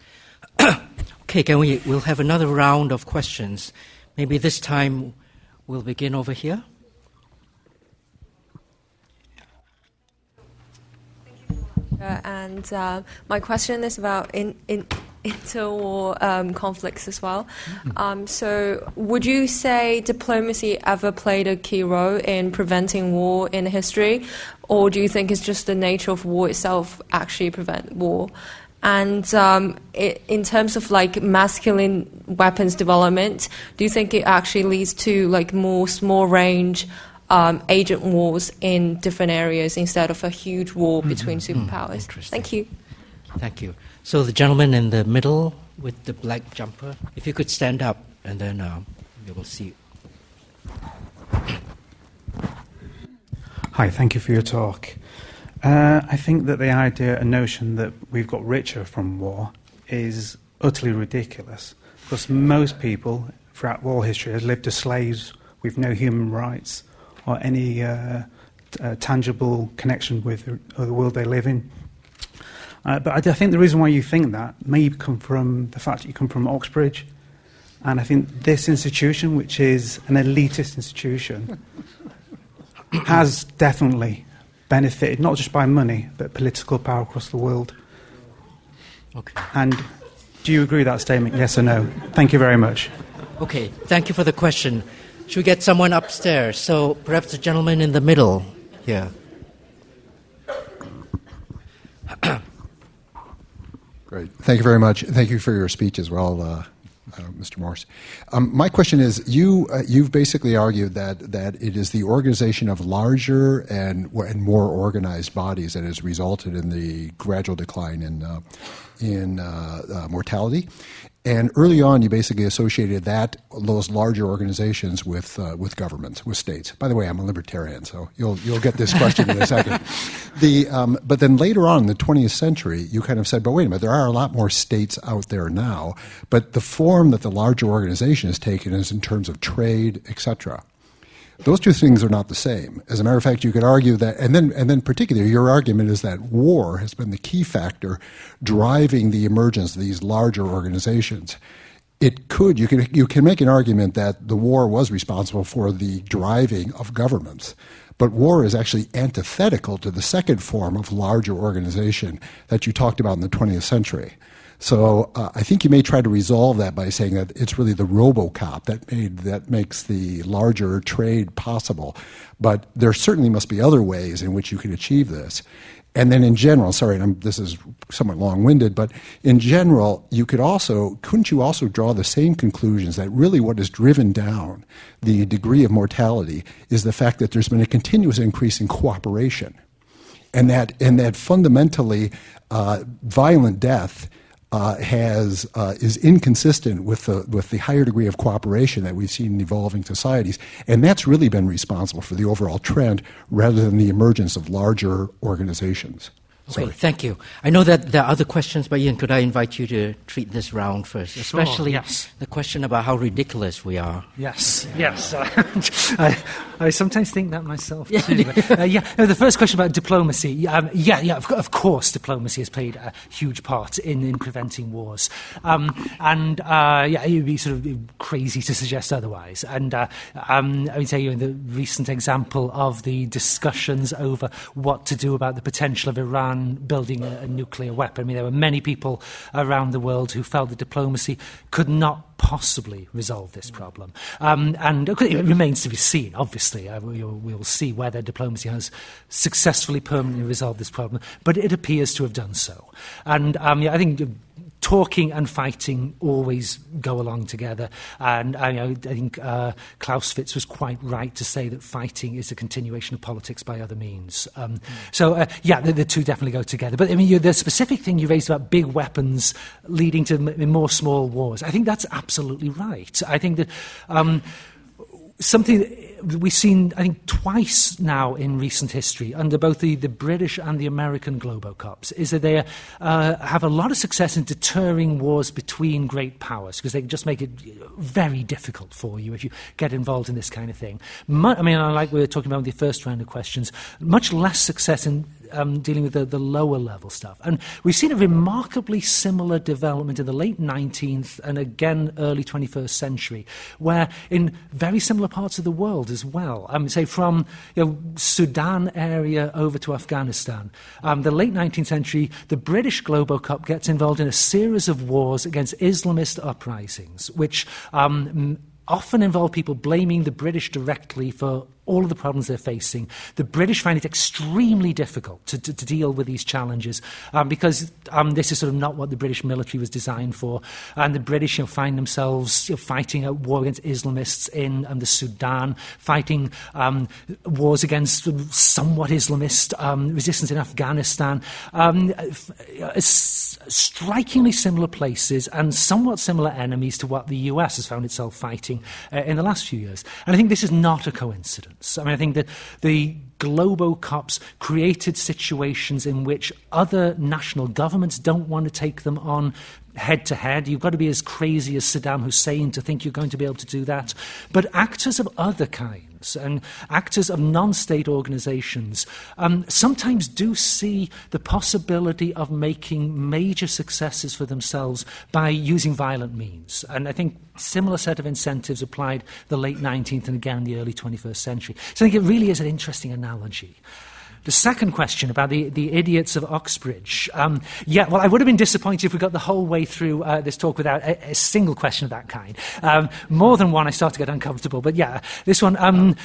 okay, can we? We'll have another round of questions. Maybe this time we'll begin over here. And uh, my question is about in, in interwar um, conflicts as well. Mm-hmm. Um, so, would you say diplomacy ever played a key role in preventing war in history, or do you think it's just the nature of war itself actually prevent war? And um, it, in terms of like masculine weapons development, do you think it actually leads to like more small range um, agent wars in different areas instead of a huge war mm-hmm. between mm-hmm. superpowers. Mm, Thank you. Thank you. So the gentleman in the middle with the black jumper, if you could stand up, and then um, we will see. Hi, thank you for your talk. Uh, I think that the idea and notion that we've got richer from war is utterly ridiculous because most people throughout war history have lived as slaves with no human rights or any uh, uh, tangible connection with the world they live in. Uh, but I, I, think the reason why you think that may come from the fact that you come from Oxbridge. And I think this institution, which is an elitist institution, has definitely benefited not just by money, but political power across the world. Okay. And do you agree with that statement, yes or no? Thank you very much. Okay, thank you for the question. Should we get someone upstairs? So perhaps the gentleman in the middle here. Great. Thank you very much. Thank you for your speech as well, uh, uh, Mr. Morris. Um, my question is: you uh, you've basically argued that that it is the organization of larger and and more organized bodies that has resulted in the gradual decline in uh, in uh, uh, mortality. And early on, you basically associated that those larger organizations with uh, with governments, with states. By the way, I'm a libertarian, so you'll you'll get this question in a second. The um, but then later on in the 20th century, you kind of said, but wait a minute, there are a lot more states out there now. But the form that the larger organization has taken is in terms of trade, etc. Those two things are not the same. As a matter of fact, you could argue that, and then, and then particularly, your argument is that war has been the key factor driving the emergence of these larger organizations. It could, you can, you can make an argument that the war was responsible for the driving of governments. But war is actually antithetical to the second form of larger organization that you talked about in the 20th century. So uh, I think you may try to resolve that by saying that it's really the Globocop that made that makes the larger trade possible. But there certainly must be other ways in which you can achieve this. And then in general, sorry, this is somewhat long-winded, but in general, you could also couldn't you also draw the same conclusions that really what has driven down the degree of mortality is the fact that there's been a continuous increase in cooperation, and that and that fundamentally uh, violent death uh, has uh, is inconsistent with the with the higher degree of cooperation that we've seen in evolving societies, and that's really been responsible for the overall trend, rather than the emergence of larger organizations. Okay, thank you. I know that there are other questions, but Ian, could I invite you to treat this round first, especially yes. the question about how ridiculous we are. Yes, yes. I, I sometimes think that myself too. But, uh, yeah, no, the first question about diplomacy. Um, yeah, yeah. Of, of, course, diplomacy has played a huge part in, in preventing wars, um, and uh, yeah, it would be sort of crazy to suggest otherwise. And uh, um, I would say, you know, the recent example of the discussions over what to do about the potential of Iran Building a, a nuclear weapon. I mean, there were many people around the world who felt that diplomacy could not possibly resolve this problem. Um, and it remains to be seen, obviously. Uh, we'll, we'll, see whether diplomacy has successfully permanently resolved this problem, but it appears to have done so. And um, yeah, I think talking and fighting always go along together. And I, I think uh, Clausewitz was quite right to say that fighting is a continuation of politics by other means. Um, mm. So, uh, yeah, the, the, two definitely go together. But I mean, you, the specific thing you raised about big weapons leading to m- more small wars, I think that's absolutely right. I think that. Um, something we've seen, I think, twice now in recent history under both the, the British and the American Globo Globocops is that they uh, have a lot of success in deterring wars between great powers because they just make it very difficult for you if you get involved in this kind of thing. Mu- I mean, like we were talking about in the first round of questions, much less success in um, dealing with the, the lower level stuff. And we've seen a remarkably similar development in the late 19th and again early 21st century, where in very similar parts of the world as well, I mean, say from you know, Sudan area over to Afghanistan, um, the late 19th century, the British Globocop gets involved in a series of wars against Islamist uprisings, which um, often involve people blaming the British directly for all of the problems they're facing. The British find it extremely difficult to, to, to deal with these challenges um, because um, this is sort of not what the British military was designed for. And the British you know, find themselves you know, fighting a war against Islamists in um, the Sudan, fighting um, wars against somewhat Islamist um, resistance in Afghanistan. Um, strikingly similar places and somewhat similar enemies to what the US has found itself fighting uh, in the last few years. And I think this is not a coincidence. I mean, I think that the Globocops created situations in which other national governments don't want to take them on head to head. You've got to be as crazy as Saddam Hussein to think you're going to be able to do that. But actors of other kinds and actors of non state organizations um, sometimes do see the possibility of making major successes for themselves by using violent means. And I think similar set of incentives applied the late 19th and again the early 21st century. So I think it really is an interesting analogy. The second question about the, the idiots of Oxbridge. Um, yeah, well, I would have been disappointed if we got the whole way through uh, this talk without a, a, single question of that kind. Um, more than one, I start to get uncomfortable. But yeah, this one. Um,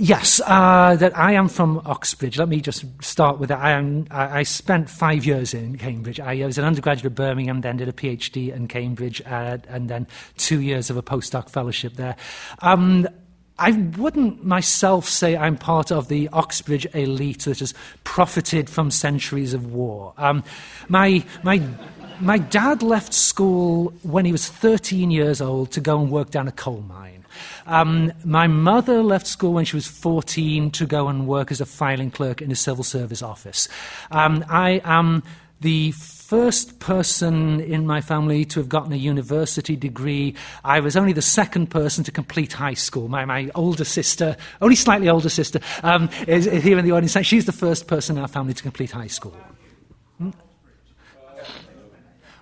Yes, uh, that I am from Oxbridge. Let me just start with that. I, am, I, I spent five years in Cambridge. I was an undergraduate at Birmingham, then did a PhD in Cambridge, uh, and then two years of a postdoc fellowship there. Um, I wouldn't myself say I'm part of the Oxbridge elite that has profited from centuries of war. Um, my, my, my dad left school when he was 13 years old to go and work down a coal mine. Um, my mother left school when she was 14 to go and work as a filing clerk in a civil service office. Um, I am the first person in my family to have gotten a university degree. I was only the second person to complete high school. My, my older sister, only slightly older sister, um, is, is here in the audience. She's the first person in our family to complete high school.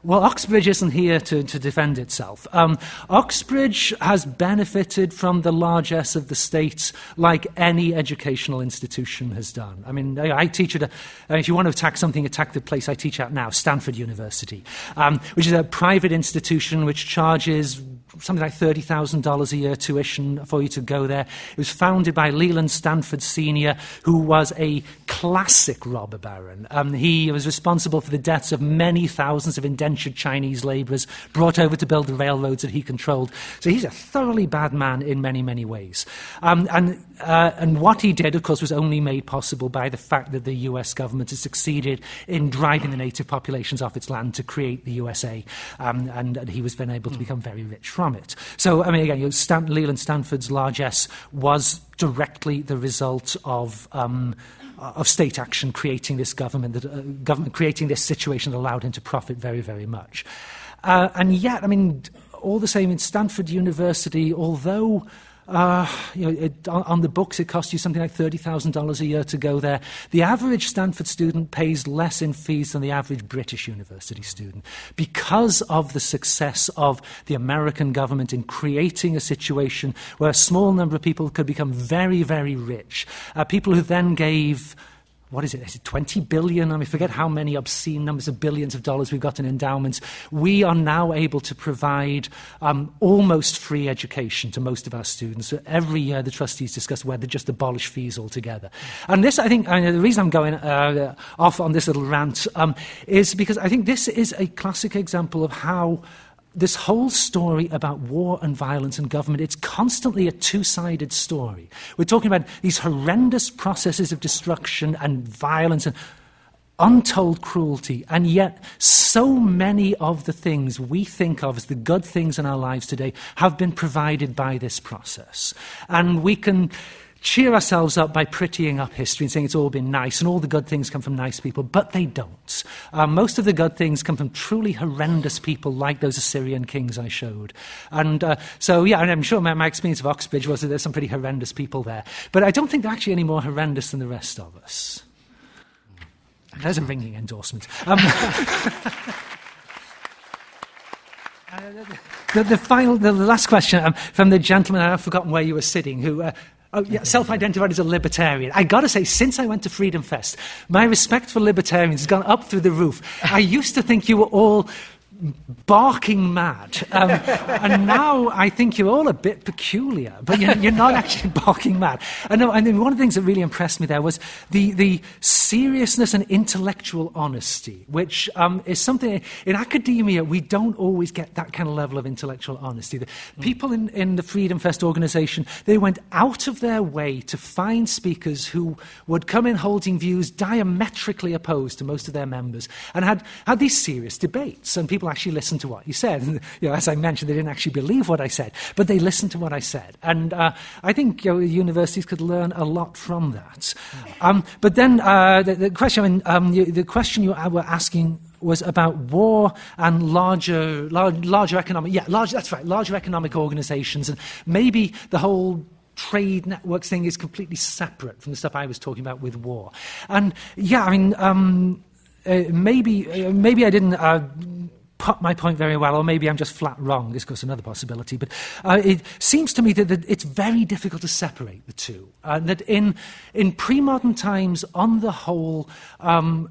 Well, Oxbridge isn't here to, to defend itself. Um, Oxbridge has benefited from the largesse of the state like any educational institution has done. I mean, I, I teach at a, if you want to attack something, attack the place I teach at now, Stanford University, um, which is a private institution which charges something like $30,000 a year tuition for you to go there. It was founded by Leland Stanford Sr., who was a classic robber baron. Um, he was responsible for the deaths of many thousands of indentured Chinese laborers brought over to build the railroads that he controlled. So he's a thoroughly bad man in many, many ways. Um, and, uh, and what he did, of course, was only made possible by the fact that the US government had succeeded in driving the native populations off its land to create the USA. Um, and, and, he was then able to become very rich from it. So, I mean, again, you know, Stan- Leland Stanford's largesse was directly the result of. Um, of state action creating this government, that, uh, government creating this situation that allowed him to profit very, very much. Uh, and yet, I mean, all the same in Stanford University, although uh, you know, it, on, on, the books, it costs you something like $30,000 a year to go there. The average Stanford student pays less in fees than the average British university student because of the success of the American government in creating a situation where a small number of people could become very, very rich. Uh, people who then gave what is it? Is it 20 billion? I mean, forget how many obscene numbers of billions of dollars we've got in endowments. We are now able to provide um, almost free education to most of our students. So every year, the trustees discuss whether just abolish fees altogether. And this, I think, I mean, the reason I'm going uh, off on this little rant um, is because I think this is a classic example of how this whole story about war and violence and government, it's constantly a two sided story. We're talking about these horrendous processes of destruction and violence and untold cruelty, and yet so many of the things we think of as the good things in our lives today have been provided by this process. And we can cheer ourselves up by prettying up history and saying it's all been nice and all the good things come from nice people, but they don't. Uh, most of the good things come from truly horrendous people like those Assyrian kings I showed. And uh, so, yeah, and I'm sure my, my, experience of Oxbridge was that there's some pretty horrendous people there. But I don't think they're actually any more horrendous than the rest of us. There's a ringing endorsement. Um, the, the, final, the last question um, from the gentleman, I've forgotten where you were sitting, who uh, Oh, yeah, self identified as a libertarian. I got to say, since I went to Freedom Fest, my respect for libertarians has gone up through the roof. I used to think you were all barking mad. Um, and now I think you're all a bit peculiar, but you're, you're not actually barking mad. And, no, and one of the things that really impressed me there was the, the seriousness and intellectual honesty, which um, is something in academia we don't always get that kind of level of intellectual honesty. The people in, in the Freedom Fest organization, they went out of their way to find speakers who would come in holding views diametrically opposed to most of their members and had, had these serious debates. And people people actually listened to what you said. You know, as I mentioned, they didn't actually believe what I said, but they listened to what I said. And uh, I think you know, universities could learn a lot from that. Um, but then uh, the, the, question, I mean, um, the, the question you were asking was about war and larger, large, larger economic, yeah, large, that's right, larger economic organizations, and maybe the whole trade networks thing is completely separate from the stuff I was talking about with war. And yeah, I mean, um, uh, maybe, uh, maybe I didn't uh, put my point very well, or maybe I'm just flat wrong. This goes another possibility. But uh, it seems to me that, that, it's very difficult to separate the two. Uh, that in, in pre modern times, on the whole, um,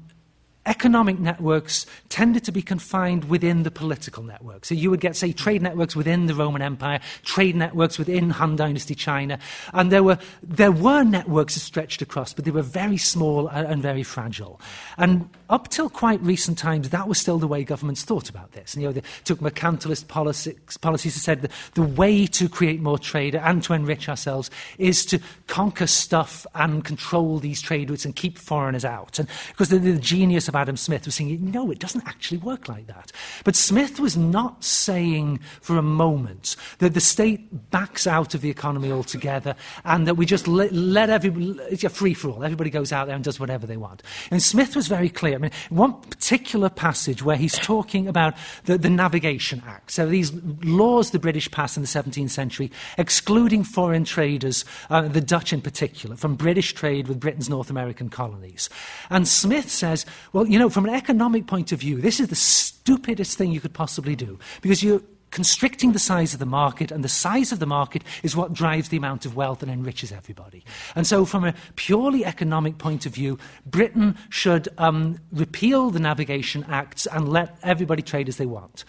economic networks tended to be confined within the political network. So you would get, say, trade networks within the Roman Empire, trade networks within Han Dynasty China, and there were, there were networks stretched across, but they were very small and very fragile. And up till quite recent times, that was still the way governments thought about this. And, you know, they took mercantilist policies, policies that said the, the way to create more trade and to enrich ourselves is to conquer stuff and control these trade routes and keep foreigners out. And because the, the genius of Adam Smith was saying, no, it doesn't actually work like that. But Smith was not saying for a moment that the state backs out of the economy altogether and that we just let, let everybody, it's a free for all. Everybody goes out there and does whatever they want. And Smith was very clear. I mean, one particular passage where he's talking about the, the Navigation Act. So these laws the British passed in the 17th century, excluding foreign traders, uh, the Dutch in particular, from British trade with Britain's North American colonies. And Smith says, well, you know, from an economic point of view, this is the stupidest thing you could possibly do because you're constricting the size of the market, and the size of the market is what drives the amount of wealth and enriches everybody. And so, from a purely economic point of view, Britain should um, repeal the Navigation Acts and let everybody trade as they want.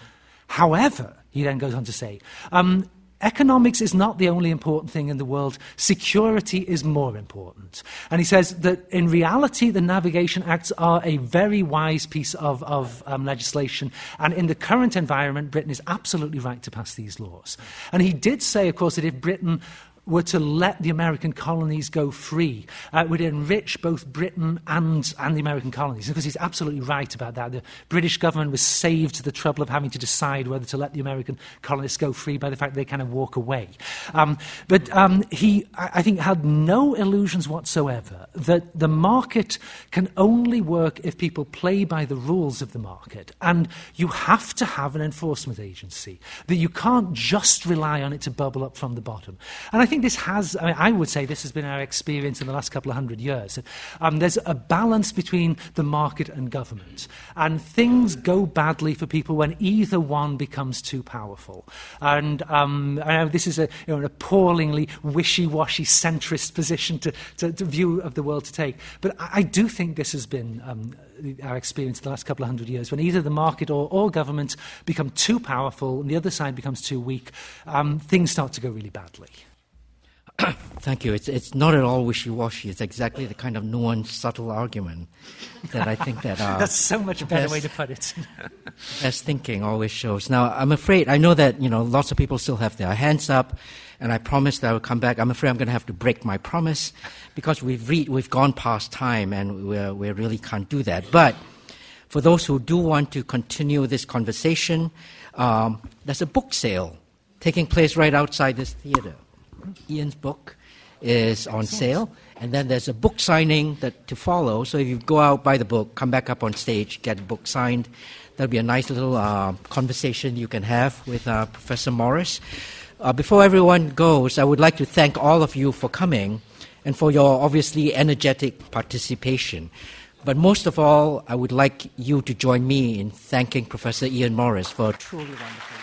However, he then goes on to say, um, Economics is not the only important thing in the world. Security is more important. And he says that in reality, the Navigation Acts are a very wise piece of, of um, legislation. And in the current environment, Britain is absolutely right to pass these laws. And he did say, of course, that if Britain were to let the American colonies go free, uh, would enrich both Britain and, and the American colonies. Because he's absolutely right about that. The British government was saved the trouble of having to decide whether to let the American colonists go free by the fact they kind of walk away. Um, but um, he, I think, had no illusions whatsoever that the market can only work if people play by the rules of the market. And you have to have an enforcement agency, that you can't just rely on it to bubble up from the bottom. And I think think this has, I, mean, I would say this has been our experience in the last couple of hundred years. Um, there's a balance between the market and government. And things go badly for people when either one becomes too powerful. And um, this is a, you know, an appallingly wishy washy centrist position to, to, to, view of the world to take. But I, I do think this has been. Um, our experience in the last couple of hundred years, when either the market or, or government become too powerful and the other side becomes too weak, um, things start to go really badly. Thank you. It's, it's not at all wishy-washy. It's exactly the kind of nuanced, subtle argument that I think that uh, that's so much a better best, way to put it. best thinking always shows. Now, I'm afraid I know that you know lots of people still have their hands up, and I promised I would come back. I'm afraid I'm going to have to break my promise because we've re- we've gone past time, and we we really can't do that. But for those who do want to continue this conversation, um, there's a book sale taking place right outside this theater. Ian's book is on sale. And then there's a book signing that to follow. So if you go out, buy the book, come back up on stage, get the book signed, that'll be a nice little uh, conversation you can have with uh, Professor Morris. Uh, before everyone goes, I would like to thank all of you for coming and for your obviously energetic participation. But most of all, I would like you to join me in thanking Professor Ian Morris for a truly wonderful.